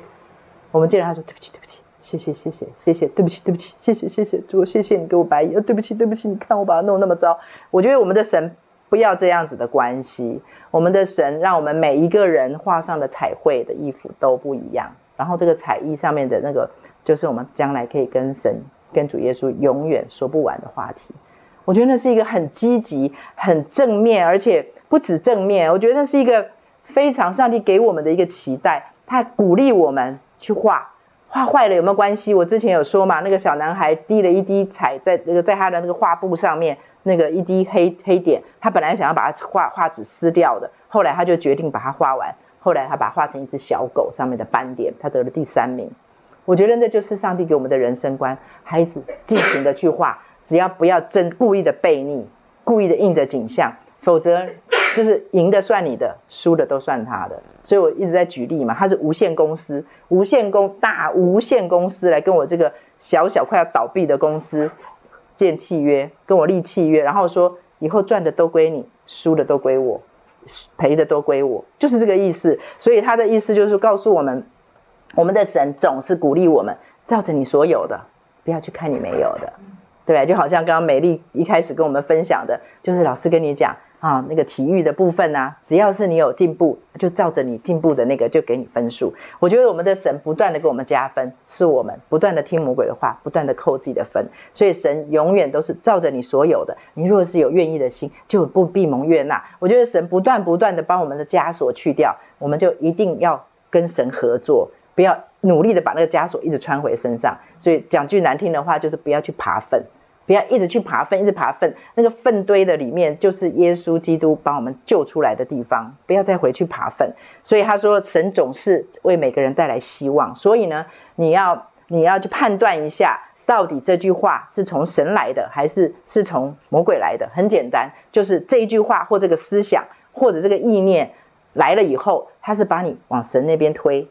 A: 我们见了他说对不起对不起，谢谢谢谢谢谢，对不起对不起，谢谢谢谢，主谢谢你给我白衣，呃对不起对不起，你看我把它弄那么糟。我觉得我们的神不要这样子的关系，我们的神让我们每一个人画上的彩绘的衣服都不一样，然后这个彩衣上面的那个。就是我们将来可以跟神、跟主耶稣永远说不完的话题。我觉得那是一个很积极、很正面，而且不止正面。我觉得那是一个非常上帝给我们的一个期待，他鼓励我们去画。画坏了有没有关系？我之前有说嘛，那个小男孩滴了一滴彩在那个在他的那个画布上面，那个一滴黑黑点，他本来想要把它画画纸撕掉的，后来他就决定把它画完。后来他把它画成一只小狗上面的斑点，他得了第三名。我觉得这就是上帝给我们的人生观，孩子尽情的去画，只要不要真故意的背逆，故意的印着景象，否则就是赢的算你的，输的都算他的。所以我一直在举例嘛，他是无限公司，无限公大无限公司来跟我这个小小快要倒闭的公司建契约，跟我立契约，然后说以后赚的都归你，输的都归我，赔的都归我，就是这个意思。所以他的意思就是告诉我们。我们的神总是鼓励我们，照着你所有的，不要去看你没有的，对吧？就好像刚刚美丽一开始跟我们分享的，就是老师跟你讲啊，那个体育的部分啊，只要是你有进步，就照着你进步的那个就给你分数。我觉得我们的神不断的给我们加分，是我们不断的听魔鬼的话，不断的扣自己的分。所以神永远都是照着你所有的，你若是有愿意的心，就不必蒙悦纳。我觉得神不断不断的帮我们的枷锁去掉，我们就一定要跟神合作。不要努力的把那个枷锁一直穿回身上，所以讲句难听的话，就是不要去爬粪，不要一直去爬粪，一直爬粪。那个粪堆的里面，就是耶稣基督把我们救出来的地方，不要再回去爬粪。所以他说，神总是为每个人带来希望。所以呢，你要你要去判断一下，到底这句话是从神来的，还是是从魔鬼来的？很简单，就是这一句话或这个思想或者这个意念来了以后，他是把你往神那边推。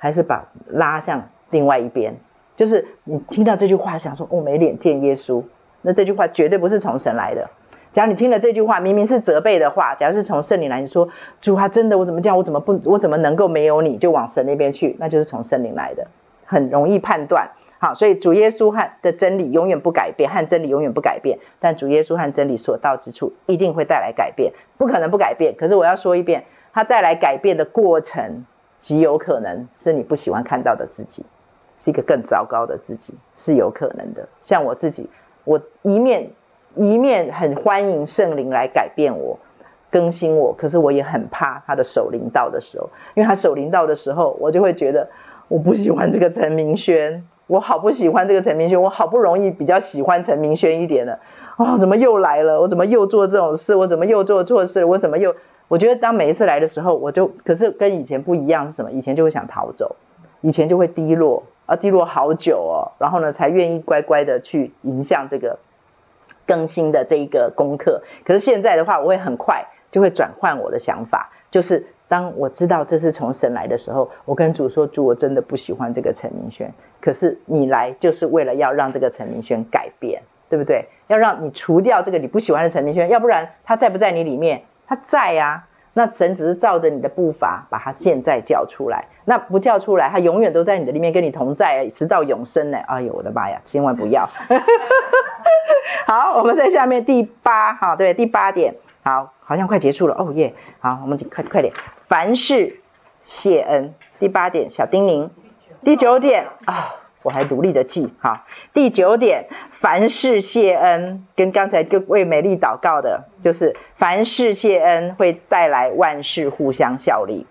A: 还是把拉向另外一边，就是你听到这句话，想说“我、哦、没脸见耶稣”，那这句话绝对不是从神来的。假如你听了这句话，明明是责备的话，假如是从圣灵来，你说“主啊，真的，我怎么这样？我怎么不？我怎么能够没有你就往神那边去？”那就是从圣灵来的，很容易判断。好，所以主耶稣和的真理永远不改变，和真理永远不改变。但主耶稣和真理所到之处，一定会带来改变，不可能不改变。可是我要说一遍，它带来改变的过程。极有可能是你不喜欢看到的自己，是一个更糟糕的自己，是有可能的。像我自己，我一面一面很欢迎圣灵来改变我、更新我，可是我也很怕他的手临到的时候，因为他手临到的时候，我就会觉得我不喜欢这个陈明轩，我好不喜欢这个陈明轩，我好不容易比较喜欢陈明轩一点了，哦，怎么又来了？我怎么又做这种事？我怎么又做错事？我怎么又？我觉得当每一次来的时候，我就可是跟以前不一样是什么？以前就会想逃走，以前就会低落，啊，低落好久哦，然后呢才愿意乖乖的去迎向这个更新的这一个功课。可是现在的话，我会很快就会转换我的想法，就是当我知道这是从神来的时候，我跟主说：主，我真的不喜欢这个陈明轩，可是你来就是为了要让这个陈明轩改变，对不对？要让你除掉这个你不喜欢的陈明轩，要不然他在不在你里面？他在呀、啊，那神只是照着你的步伐把他现在叫出来，那不叫出来，他永远都在你的里面跟你同在，直到永生呢。哎呦，我的妈呀，千万不要！[LAUGHS] 好，我们在下面第八，哈，对，第八点，好，好像快结束了，哦耶，好，我们快快点，凡事谢恩，第八点小叮咛，第九点啊。我还努力的记哈，第九点，凡事谢恩，跟刚才各位美丽祷告的，就是凡事谢恩会带来万事互相效力。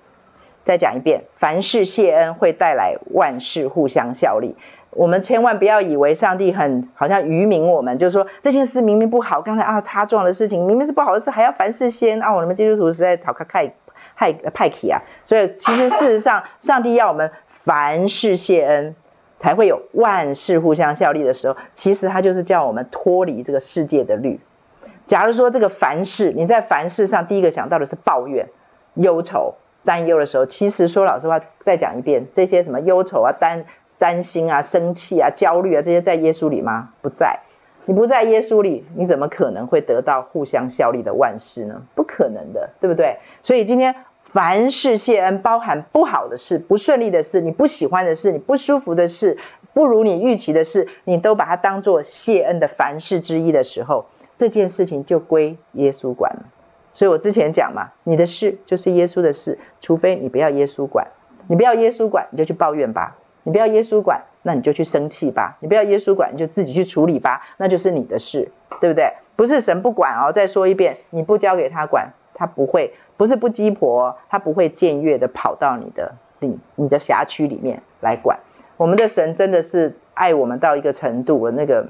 A: 再讲一遍，凡事谢恩会带来万事互相效力。我们千万不要以为上帝很好像愚民，我们就是说这件事明明不好，刚才啊擦撞的事情明明是不好的事，还要凡事谢恩啊！我们基督徒实在讨个太太派气啊！所以其实事实上，上帝要我们凡事谢恩。才会有万事互相效力的时候，其实他就是叫我们脱离这个世界的律。假如说这个凡事，你在凡事上第一个想到的是抱怨、忧愁，担忧的时候，其实说老实话，再讲一遍，这些什么忧愁啊、担担心啊、生气啊、焦虑啊，这些在耶稣里吗？不在。你不在耶稣里，你怎么可能会得到互相效力的万事呢？不可能的，对不对？所以今天凡事谢恩，包含不好的事、不顺利的事、你不喜欢的事、你不舒服的事、不如你预期的事，你都把它当做谢恩的凡事之一的时候，这件事情就归耶稣管了。所以我之前讲嘛，你的事就是耶稣的事，除非你不要耶稣管，你不要耶稣管，你就去抱怨吧。你不要耶稣管，那你就去生气吧。你不要耶稣管，你就自己去处理吧，那就是你的事，对不对？不是神不管哦。再说一遍，你不交给他管，他不会，不是不鸡婆，他不会僭越的跑到你的你你的辖区里面来管。我们的神真的是爱我们到一个程度，那个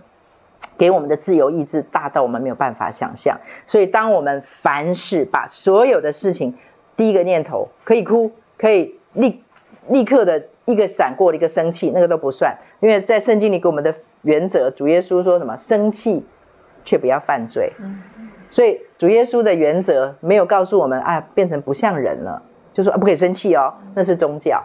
A: 给我们的自由意志大到我们没有办法想象。所以，当我们凡事把所有的事情，第一个念头可以哭，可以立立刻的。一个闪过的一个生气，那个都不算，因为在圣经里给我们的原则，主耶稣说什么？生气却不要犯罪。所以主耶稣的原则没有告诉我们啊，变成不像人了，就说啊不可以生气哦，那是宗教，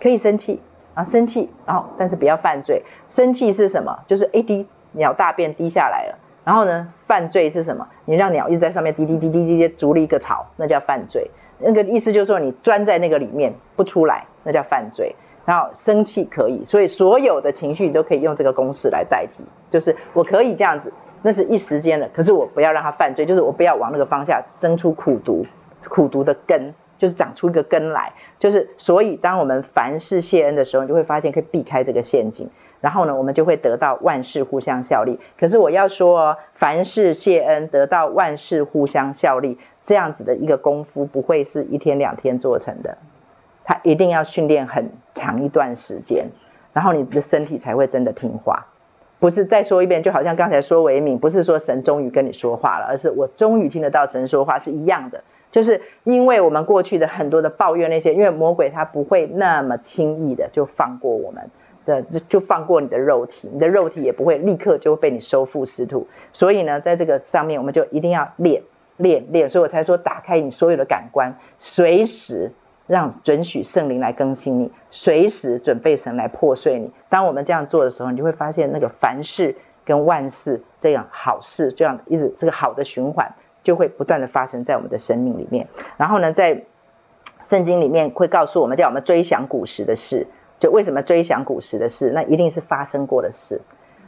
A: 可以生气啊，生气，然后但是不要犯罪。生气是什么？就是一滴鸟大便滴下来了，然后呢，犯罪是什么？你让鸟一直在上面滴滴滴滴滴滴筑了一个巢，那叫犯罪。那个意思就是说你钻在那个里面不出来，那叫犯罪。然后生气可以，所以所有的情绪都可以用这个公式来代替，就是我可以这样子，那是一时间的，可是我不要让他犯罪，就是我不要往那个方向生出苦毒，苦毒的根就是长出一个根来，就是所以当我们凡事谢恩的时候，你就会发现可以避开这个陷阱，然后呢，我们就会得到万事互相效力。可是我要说哦，凡事谢恩得到万事互相效力，这样子的一个功夫不会是一天两天做成的。他一定要训练很长一段时间，然后你的身体才会真的听话。不是再说一遍，就好像刚才说维敏，不是说神终于跟你说话了，而是我终于听得到神说话，是一样的。就是因为我们过去的很多的抱怨那些，因为魔鬼他不会那么轻易的就放过我们的，就放过你的肉体，你的肉体也不会立刻就被你收复失土。所以呢，在这个上面，我们就一定要练练练。所以我才说，打开你所有的感官，随时。让准许圣灵来更新你，随时准备神来破碎你。当我们这样做的时候，你就会发现那个凡事跟万事这样好事，这样一直这个好的循环就会不断的发生在我们的生命里面。然后呢，在圣经里面会告诉我们，叫我们追想古时的事。就为什么追想古时的事？那一定是发生过的事。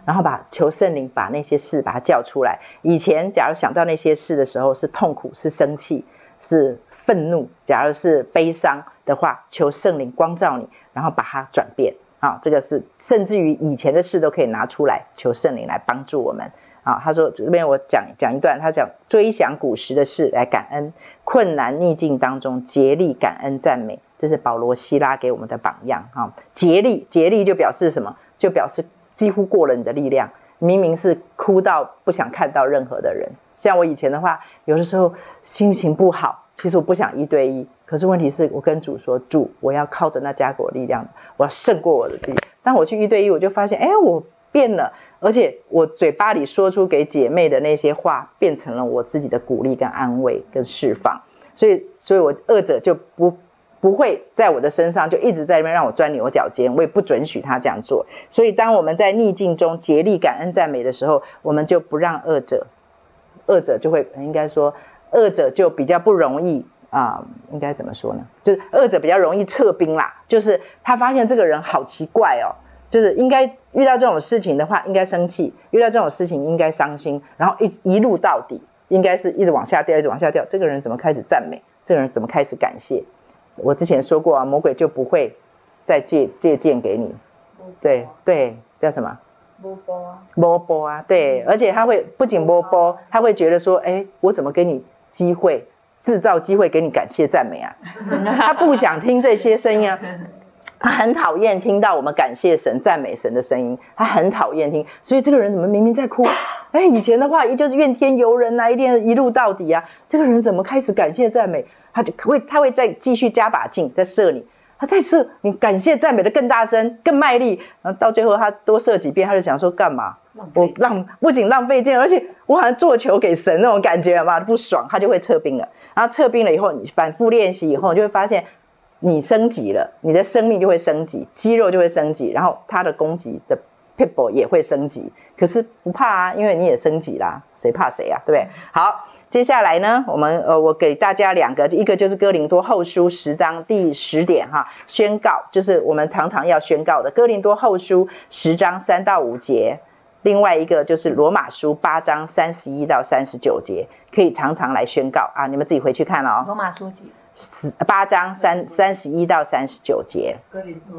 A: 然后把求圣灵把那些事把它叫出来。以前假如想到那些事的时候，是痛苦，是生气，是。愤怒，假如是悲伤的话，求圣灵光照你，然后把它转变。啊，这个是甚至于以前的事都可以拿出来，求圣灵来帮助我们。啊，他说这边我讲讲一段，他讲追想古时的事来感恩，困难逆境当中竭力感恩赞美，这是保罗希拉给我们的榜样。啊，竭力竭力就表示什么？就表示几乎过了你的力量，明明是哭到不想看到任何的人。像我以前的话，有的时候心情不好。其实我不想一对一，可是问题是我跟主说，主，我要靠着那加给我力量，我要胜过我的自己。当我去一对一，我就发现，哎，我变了，而且我嘴巴里说出给姐妹的那些话，变成了我自己的鼓励跟安慰跟释放。所以，所以我二者就不不会在我的身上就一直在那边让我钻牛角尖，我也不准许他这样做。所以，当我们在逆境中竭力感恩赞美的时候，我们就不让二者，二者就会应该说。恶者就比较不容易啊、呃，应该怎么说呢？就是二者比较容易撤兵啦。就是他发现这个人好奇怪哦，就是应该遇到这种事情的话，应该生气；遇到这种事情应该伤心，然后一一路到底，应该是一直往下掉，一直往下掉。这个人怎么开始赞美？这个人怎么开始感谢？我之前说过啊，魔鬼就不会再借借鉴给你。对对，叫什么？波波啊，波波啊，对，而且他会不仅波波，他会觉得说，哎，我怎么跟你？机会制造机会给你感谢赞美啊！[LAUGHS] 他不想听这些声音啊，他很讨厌听到我们感谢神、赞美神的声音，他很讨厌听。所以这个人怎么明明在哭？哎，以前的话，也就是怨天尤人啊，一定一路到底啊。这个人怎么开始感谢赞美？他就会他会再继续加把劲，再射你。他再射你，感谢赞美的更大声、更卖力。然后到最后他多射几遍，他就想说干嘛？我浪不仅浪费劲，而且我好像做球给神那种感觉嘛，不爽，他就会撤兵了。然后撤兵了以后，你反复练习以后，你就会发现你升级了，你的生命就会升级，肌肉就会升级，然后它的攻击的 people 也会升级。可是不怕啊，因为你也升级啦，谁怕谁啊？对不对？好，接下来呢，我们呃，我给大家两个，一个就是哥林多后书十章第十点哈，宣告就是我们常常要宣告的哥林多后书十章三到五节。另外一个就是罗马书八章三十一到三十九节，可以常常来宣告啊！你们自己回去看哦。
D: 罗马书几？
A: 十八章三三十一到三十九节。哥林多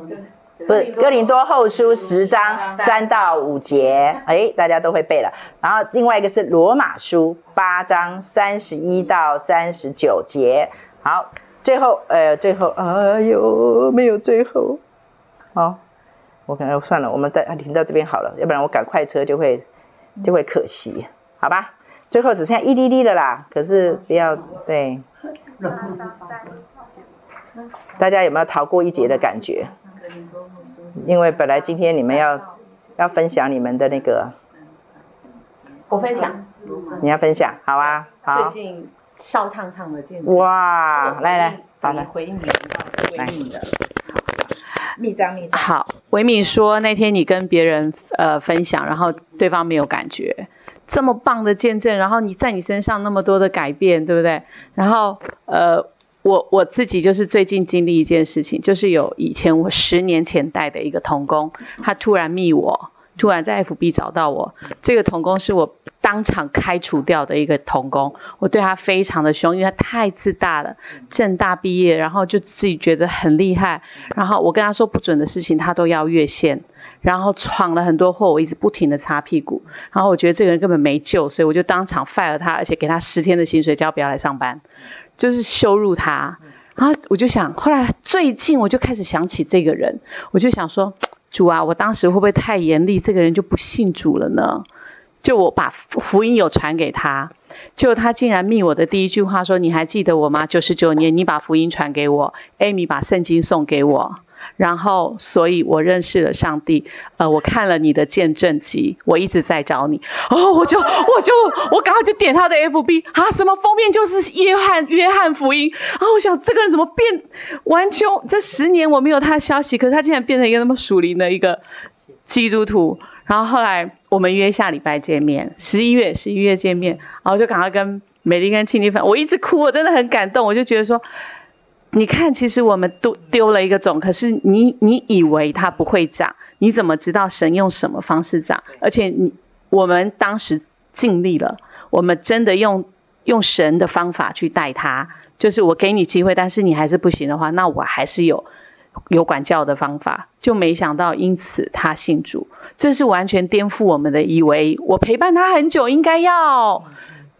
A: 不是哥林多后书十章三到五节，哎，大家都会背了。然后另外一个是罗马书八章三十一到三十九节。好，最后呃，最后哎呦，没有最后，好。我可能算了，我们再停到这边好了，要不然我赶快车就会就会可惜，好吧？最后只剩下一滴滴的啦，可是不要对。大家有没有逃过一劫的感觉？因为本来今天你们要要分享你们的那个，
D: 我分享，
A: 你要分享，好啊，好。
D: 最近烧烫烫的。
A: 哇，来来，好来
D: 回应你们，回应的。
A: 密章密。
D: 好，维敏说那天你跟别人呃分享，然后对方没有感觉，这么棒的见证，然后你在你身上那么多的改变，对不对？然后呃，我我自己就是最近经历一件事情，就是有以前我十年前带的一个童工，他突然密我。突然在 FB 找到我，这个同工是我当场开除掉的一个同工，我对他非常的凶，因为他太自大了，正大毕业，然后就自己觉得很厉害，然后我跟他说不准的事情，他都要越线，然后闯了很多祸，我一直不停的擦屁股，然后我觉得这个人根本没救，所以我就当场 fire 他，而且给他十天的薪水，叫不要来上班，就是羞辱他，然后我就想，后来最近我就开始想起这个人，我就想说。主啊，我当时会不会太严厉？这个人就不信主了呢？就我把福音有传给他，就他竟然密我的第一句话说：“你还记得我吗？九十九年你把福音传给我艾米把圣经送给我。”然后，所以我认识了上帝。呃，我看了你的见证集，我一直在找你。哦，我就，我就，我赶快就点他的 FB 啊，什么封面就是约翰，约翰福音。然后我想，这个人怎么变？完全这十年我没有他的消息，可是他竟然变成一个那么属灵的一个基督徒。然后后来我们约下礼拜见面，十一月，十一月见面。然后就赶快跟美丽跟庆丽分，我一直哭，我真的很感动。我就觉得说。你看，其实我们都丢了一个种，可是你你以为它不会长，你怎么知道神用什么方式长？而且你我们当时尽力了，我们真的用用神的方法去带他，就是我给你机会，但是你还是不行的话，那我还是有有管教的方法，就没想到因此他信主，这是完全颠覆我们的以为，我陪伴他很久，应该要。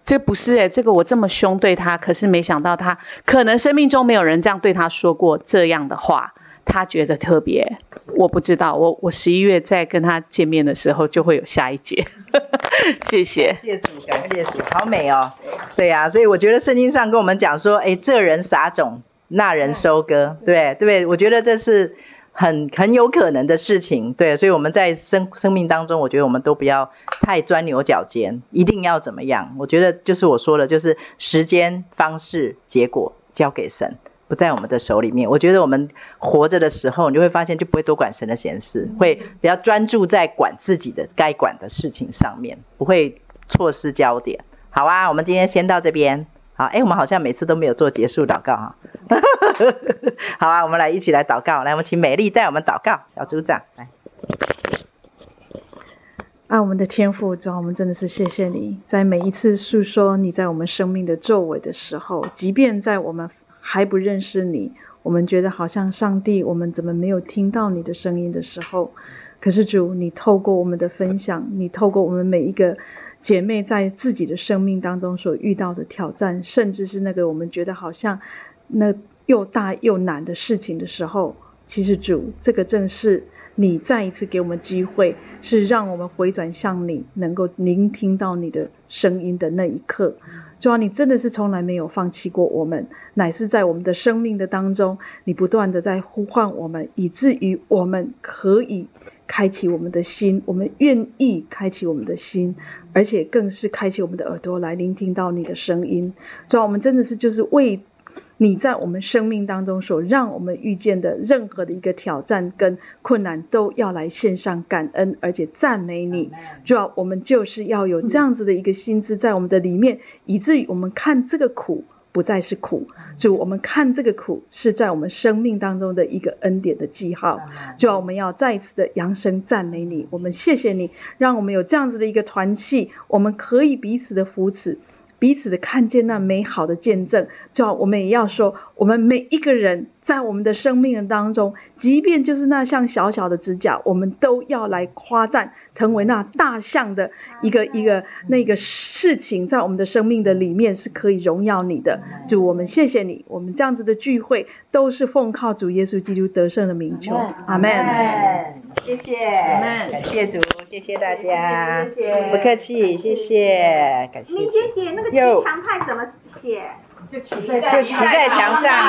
D: 这不是诶、欸，这个我这么凶对他，可是没想到他可能生命中没有人这样对他说过这样的话，他觉得特别。我不知道，我我十一月再跟他见面的时候就会有下一节。[LAUGHS] 谢谢，
A: 谢主，感谢主，好美哦。对呀、啊，所以我觉得圣经上跟我们讲说，诶，这人撒种，那人收割，对对对？我觉得这是。很很有可能的事情，对，所以我们在生生命当中，我觉得我们都不要太钻牛角尖，一定要怎么样？我觉得就是我说的，就是时间、方式、结果交给神，不在我们的手里面。我觉得我们活着的时候，你就会发现就不会多管神的闲事，会比较专注在管自己的该管的事情上面，不会错失焦点。好啊，我们今天先到这边。好，哎，我们好像每次都没有做结束祷告哈。[LAUGHS] 好啊，我们来一起来祷告。来，我们请美丽带我们祷告。小组长，来。
E: 啊，我们的天父，主，我们真的是谢谢你，在每一次诉说你在我们生命的作为的时候，即便在我们还不认识你，我们觉得好像上帝，我们怎么没有听到你的声音的时候，可是主，你透过我们的分享，你透过我们每一个。姐妹在自己的生命当中所遇到的挑战，甚至是那个我们觉得好像那又大又难的事情的时候，其实主，这个正是你再一次给我们机会，是让我们回转向你，能够聆听到你的声音的那一刻。主啊，你真的是从来没有放弃过我们，乃是在我们的生命的当中，你不断的在呼唤我们，以至于我们可以。开启我们的心，我们愿意开启我们的心，而且更是开启我们的耳朵来聆听到你的声音。主要，我们真的是就是为你在我们生命当中所让我们遇见的任何的一个挑战跟困难，都要来献上感恩，而且赞美你。主要我们就是要有这样子的一个心志在我们的里面，以至于我们看这个苦不再是苦，主，我们看这个苦是在我们生命当中的一个恩典的记号。主要我们要再一次的扬声赞美你，我们谢谢你，让我们有这样子的一个团契，我们可以彼此的扶持。彼此的看见那美好的见证，就好，我们也要说，我们每一个人在我们的生命当中，即便就是那像小小的指甲，我们都要来夸赞，成为那大象的一个一个那个事情，在我们的生命的里面是可以荣耀你的。主，我们谢谢你，我们这样子的聚会都是奉靠主耶稣基督得胜的名求，阿门。
A: 谢谢，感谢主，谢谢大家，谢谢，不客气，谢谢，感谢。
C: 明天姐，那个骑墙派怎么写？
A: 就骑在就骑在墙上。